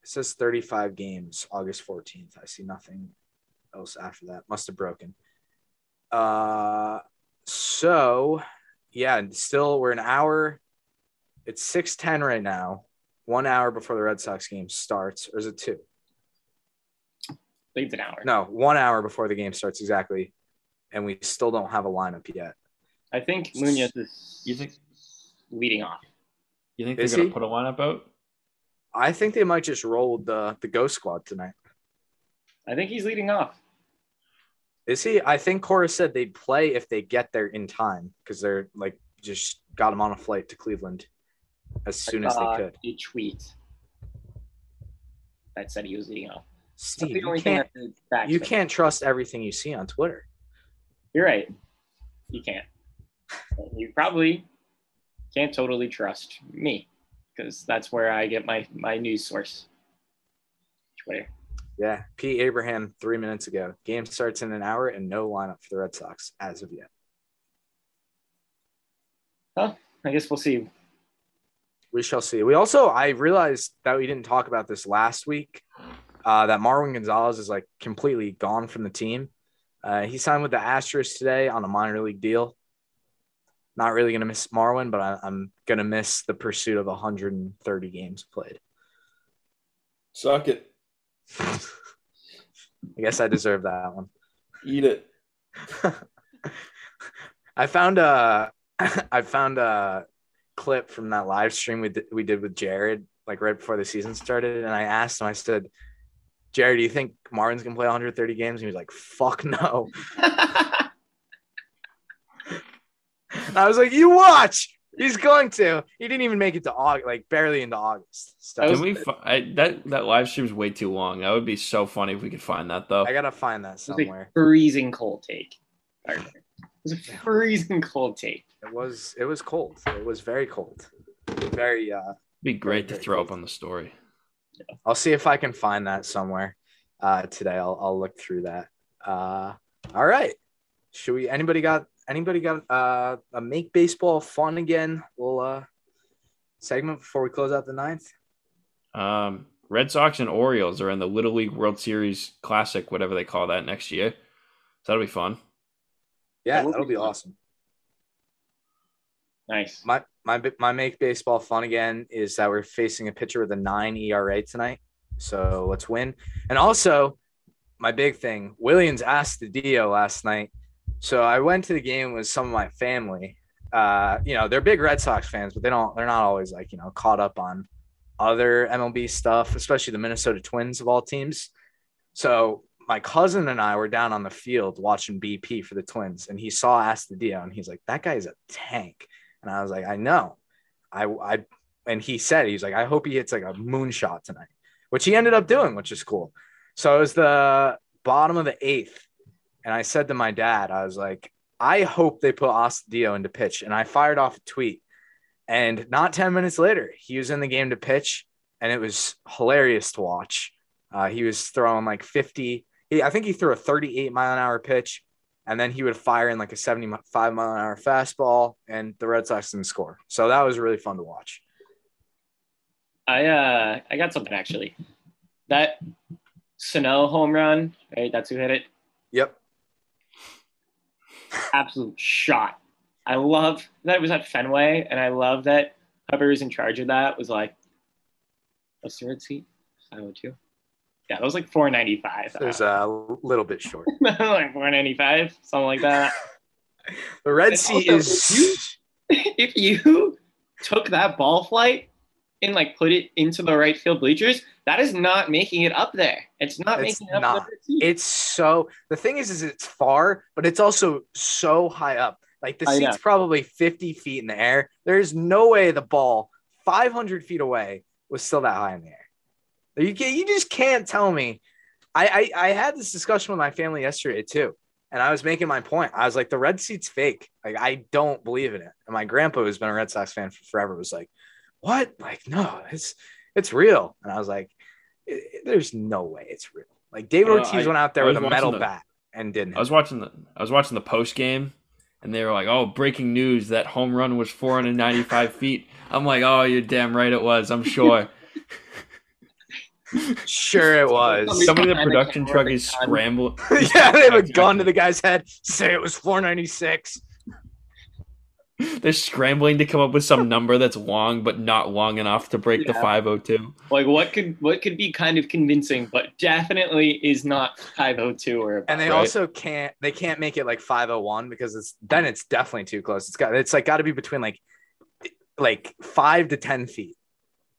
it says 35 games August 14th. I see nothing else after that. Must have broken. Uh so yeah, and still we're an hour. It's 610 right now. One hour before the Red Sox game starts, or is it two?
I think it's an hour.
No, one hour before the game starts exactly. And we still don't have a lineup yet.
I think Munoz is
You think
leading off.
you think they're
Is
gonna put a lineup out?
I think they might just roll the the Ghost Squad tonight.
I think he's leading off.
Is he? I think Cora said they'd play if they get there in time because they're like just got him on a flight to Cleveland as soon as they could.
A tweet that said he was off. That's
Steve,
the
you can't you can't trust everything you see on Twitter.
You're right. You can't. You probably can't totally trust me because that's where I get my my news source. Twitter.
Yeah, Pete Abraham three minutes ago. Game starts in an hour and no lineup for the Red Sox as of yet.
Well, I guess we'll see.
We shall see. We also I realized that we didn't talk about this last week. Uh, that Marwin Gonzalez is like completely gone from the team. Uh, he signed with the Astros today on a minor league deal. Not really going to miss Marwin, but I, I'm going to miss the pursuit of 130 games played.
Suck it.
I guess I deserve that one.
Eat it.
I found a I found a clip from that live stream we did, we did with Jared like right before the season started, and I asked him. I said, "Jared, do you think Marwin's gonna play 130 games?" And he was like, "Fuck no." I was like, "You watch." He's going to. He didn't even make it to August, like barely into August. So
Can we? Fi- I, that that live stream's way too long. That would be so funny if we could find that though.
I gotta find that
It was a
somewhere.
freezing cold take. It was a freezing cold take.
It was it was cold. It was very cold. Very uh
It'd be great to
very
throw up on the story. Yeah.
I'll see if I can find that somewhere uh today. I'll I'll look through that. Uh all right. Should we anybody got anybody got uh a make baseball fun again? Little uh segment before we close out the ninth?
Um, Red Sox and Orioles are in the Little League World Series Classic, whatever they call that, next year. So that'll be fun.
Yeah,
that
that'll
be
be awesome.
Nice.
My my my make baseball fun again is that we're facing a pitcher with a nine ERA tonight. So let's win. And also, my big thing, Willians Astudillo last night. So I went to the game with some of my family. Uh, you know, they're big Red Sox fans, but they don't they're not always like, you know, caught up on other MLB stuff, especially the Minnesota Twins of all teams. So my cousin and I were down on the field watching BP for the Twins, and he saw Astudillo, and he's like, "That guy's a tank." And I was like, "I know." I, I, and he said he's like, "I hope he hits like a moonshot tonight," which he ended up doing, which is cool. So it was the bottom of the eighth, and I said to my dad, I was like, "I hope they put Astudillo into pitch," and I fired off a tweet. And not 10 minutes later, he was in the game to pitch, and it was hilarious to watch. Uh, he was throwing like 50. He, I think he threw a 38 mile an hour pitch, and then he would fire in like a 75 mile an hour fastball, and the Red Sox didn't score. So that was really fun to watch.
I uh I got something actually. That Sano home run, right? That's who hit it.
Yep.
Absolute shot. I love that it was at Fenway, and I love that whoever was in charge of that was like, what's the red seat? 502. Yeah, it was like 495.
It was a little bit short.
like 495, something like that.
The red
And
sea
also,
is.
if you took that ball flight and like put it into the right field bleachers, that is not making it up there. It's not
It's
making it up
not.
seat.
It's so. The thing is, is it's far, but it's also so high up. Like the seat's probably 50 feet in the air. There's no way the ball 500 feet away was still that high in the air. You can you just can't tell me. I, I I had this discussion with my family yesterday too, and I was making my point. I was like, the red seat's fake. Like I don't believe in it. And my grandpa, who's been a Red Sox fan for forever, was like, "What? Like no, it's it's real." And I was like, "I- I- "There's no way it's real." Like David Ortiz
I-
went out there with a metal
the-
bat and didn't.
I was watching the I was watching the post game, and they were like, "Oh, breaking news! That home run was 495 feet." I'm like, "Oh, you're damn right it was. I'm sure."
sure it was.
Somebody in the production truck is
gun.
scrambling.
yeah, they have a gun to the guy's head. Say it was 496.
They're scrambling to come up with some number that's long but not long enough to break the 502.
Like what could what could be kind of convincing, but definitely is not 502 or above.
And they
Right.
also can't they can't make it like 501 because it's then it's definitely too close. It's got it's like got to be between like like five to ten feet.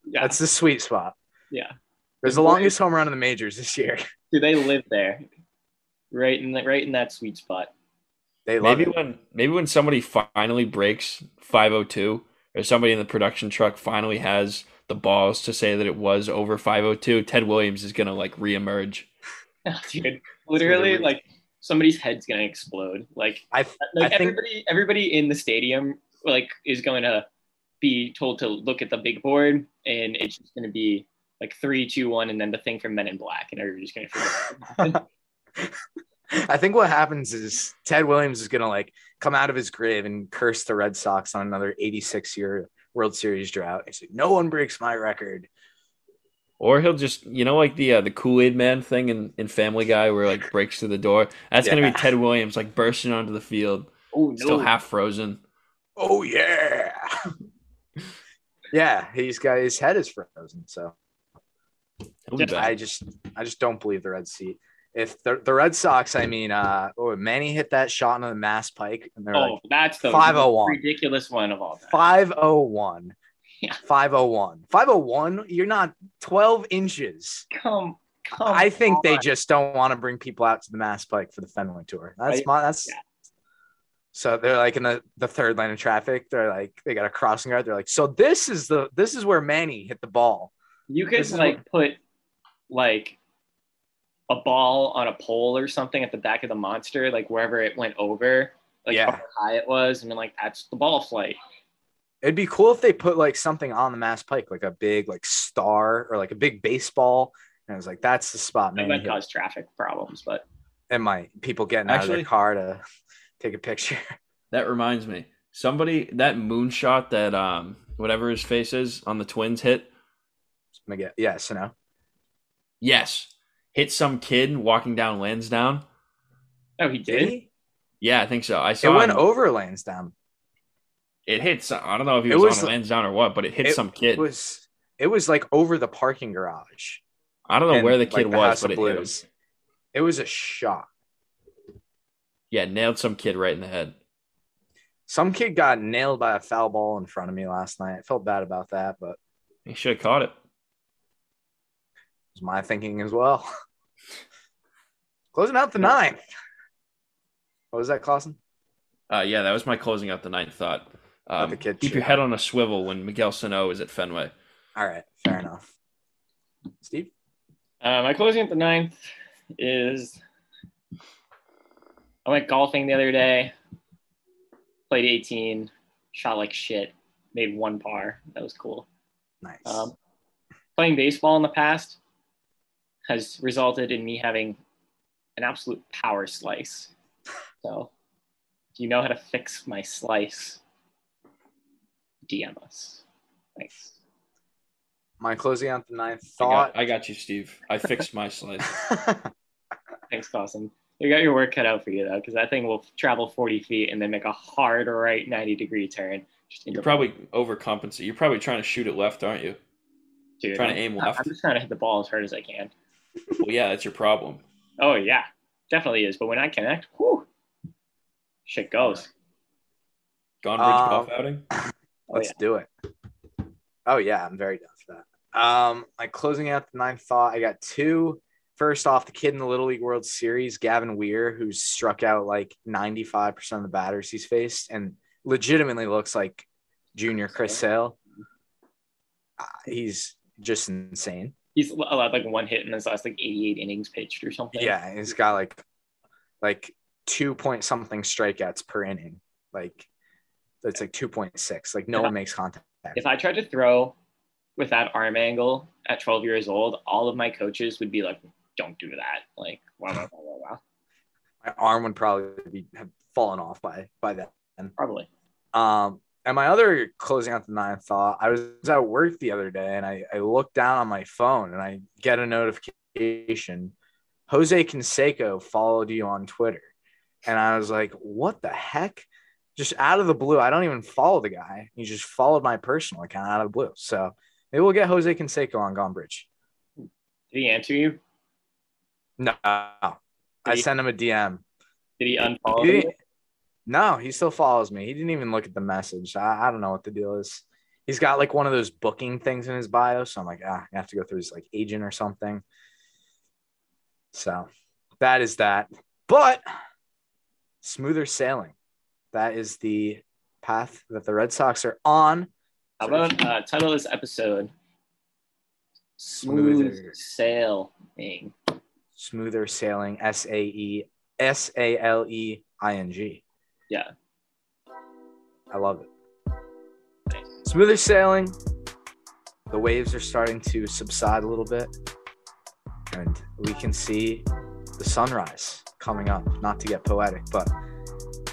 yeah,
That's the sweet spot.
yeah.
There's the longest home run in the majors this year.
Do they live there? Right in the, right in that sweet spot.
They love
Maybe
it.
when maybe when somebody finally breaks 502 or somebody in the production truck finally has the balls to say that it was over 502, Ted Williams is going to like reemerge.
Dude, literally
weird.
like somebody's head's gonna explode. Like
I
like
I think-
everybody everybody in the stadium like is going to be told to look at the big board and it's just going to be like three two one and then the thing from men in black and everybody's going to forget.
I think what happens is Ted Williams is gonna like come out of his grave and curse the Red Sox on another 86 year World Series drought. He's like, no one breaks my record.
Or he'll just, you know, like the uh, the Kool Aid Man thing in, in Family Guy, where like breaks through the door. That's gonna be Ted Williams like bursting onto the field,
oh no
still half frozen.
Oh yeah. yeah, he's got his head is frozen. So
He'll be
Just-
back.
I just I just don't believe the Red Sea. If the, the Red Sox, I mean, uh, oh, Manny hit that shot into the Mass Pike, and they're
Oh,
like
that's the
501.
ridiculous one of all time.
501.
Yeah.
501. 501. You're not 12 inches.
Come, come.
I think they just don't want to bring people out to the Mass Pike for the Fenway tour. That's
Right.
my that's
Yeah.
so they're like in the, the third lane of traffic. They're like they got a crossing guard. They're like, so this is the this is where Manny hit the ball.
You could
This is
like put like a ball on a pole or something at the back of the monster, like wherever it went over, like
Yeah.
how high it was, and then like that's the ball flight.
It'd be cool if they put like something on the Mass Pike, like a big like star or like a big baseball. And it was like, that's the spot,
That
man.
might cause traffic problems, but
And my people getting out of
Actually-
their car to take a picture.
That reminds me. Somebody that moonshot that um whatever his face is on the Twins hit.
Miguel- yes, you know.
Yes. Hit some kid walking down Lansdowne.
oh, he
Did
did.
he?
Yeah, I think so. I saw It
went
him-
over Lansdowne.
It hit some, I don't know if he
It
was,
was-
on Lansdowne or what, but it hit
it
some kid.
It was it was like over the parking garage.
I don't know
and,
where the
like,
kid
the
was,
House
but
of
it hit him.
It was a shot.
Yeah, nailed some kid right in the head.
Some kid got nailed by a foul ball in front of me last night. I felt bad about that, but
He should have caught it.
Was my thinking as well. Closing out the ninth. What was that, Klosen?
Uh, yeah, that was my closing out the ninth thought. Um,
the kid
keep your head on a swivel when Miguel Sano is at Fenway.
All right, fair enough. Steve?
Uh, my closing at the ninth is I went golfing the other day, played 18, shot like shit, made one par. That was cool.
Nice.
Um, playing baseball in the past has resulted in me having an absolute power slice. So if you know how to fix my slice, DM us. Thanks.
my closing out the ninth
I
thought.
got, I got you, Steve. I fixed my slice.
Thanks, Dawson. You got your work cut out for you though, because that thing will travel 40 feet and then make a hard right 90 degree turn.
You're probably overcompensate. You're probably trying to shoot it left, aren't you?
Dude,
trying to
I'm-
aim left.
I'm just trying to hit the ball as hard as I can.
Well, yeah, that's your problem.
Oh yeah, definitely is. But when I connect, whew, shit goes.
Gone bridge
Um,
golf outing.
Let's
yeah.
do it. Oh yeah, I'm very down for that. Um, my closing out the ninth thought. I got two. First off, the kid in the Little League World Series, Gavin Weir, who's struck out like 95% of the batters he's faced and legitimately looks like junior Chris Sale. Uh, he's just insane.
He's allowed like one hit in his last like 88 innings pitched or something.
Yeah, he's got like like two point something strikeouts per inning. Like it's like 2.6. Like no one makes contact.
If I tried to throw with that arm angle at 12 years old, all of my coaches would be like, "Don't do that." Like, wow, wow, wow, wow, wow.
My arm would probably be have fallen off by by then.
Probably.
Um, and my other closing out the ninth thought, I was at work the other day and I, I looked down on my phone and I get a notification. Jose Canseco followed you on Twitter. And I was like, what the heck? Just out of the blue. I don't even follow the guy. He just followed my personal account out of the blue. So maybe we'll get Jose Canseco on Gone Bridge.
Did he answer you?
No. I
he-
sent him a DM.
Did he unfollow
He
you?
No, he still follows me. He didn't even look at the message. I, I don't know what the deal is. He's got like one of those booking things in his bio. So I'm like, ah, I have to go through his like agent or something. So that is that. But smoother sailing. That is the path that the Red Sox are on.
How about uh, title of this episode? Smooth
Smoother.
sailing.
Smoother sailing. S A E S A L E I N G.
Yeah.
I love it. Smoother sailing. The waves are starting to subside a little bit. And we can see the sunrise coming up. Not to get poetic, but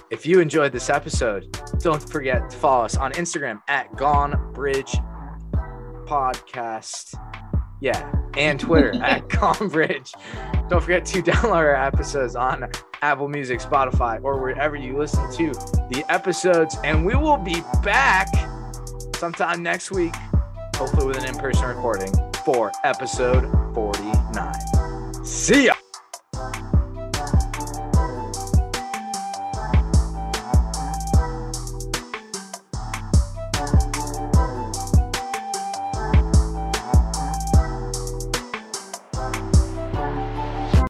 if you enjoyed this episode, don't forget to follow us on Instagram at Gone Bridge Podcast. Yeah, and Twitter at Gone Bridge. Don't forget to download our episodes on Apple Music, Spotify, or wherever you listen to the episodes. And we will be back sometime next week hopefully with an in person recording, for episode 49. See ya.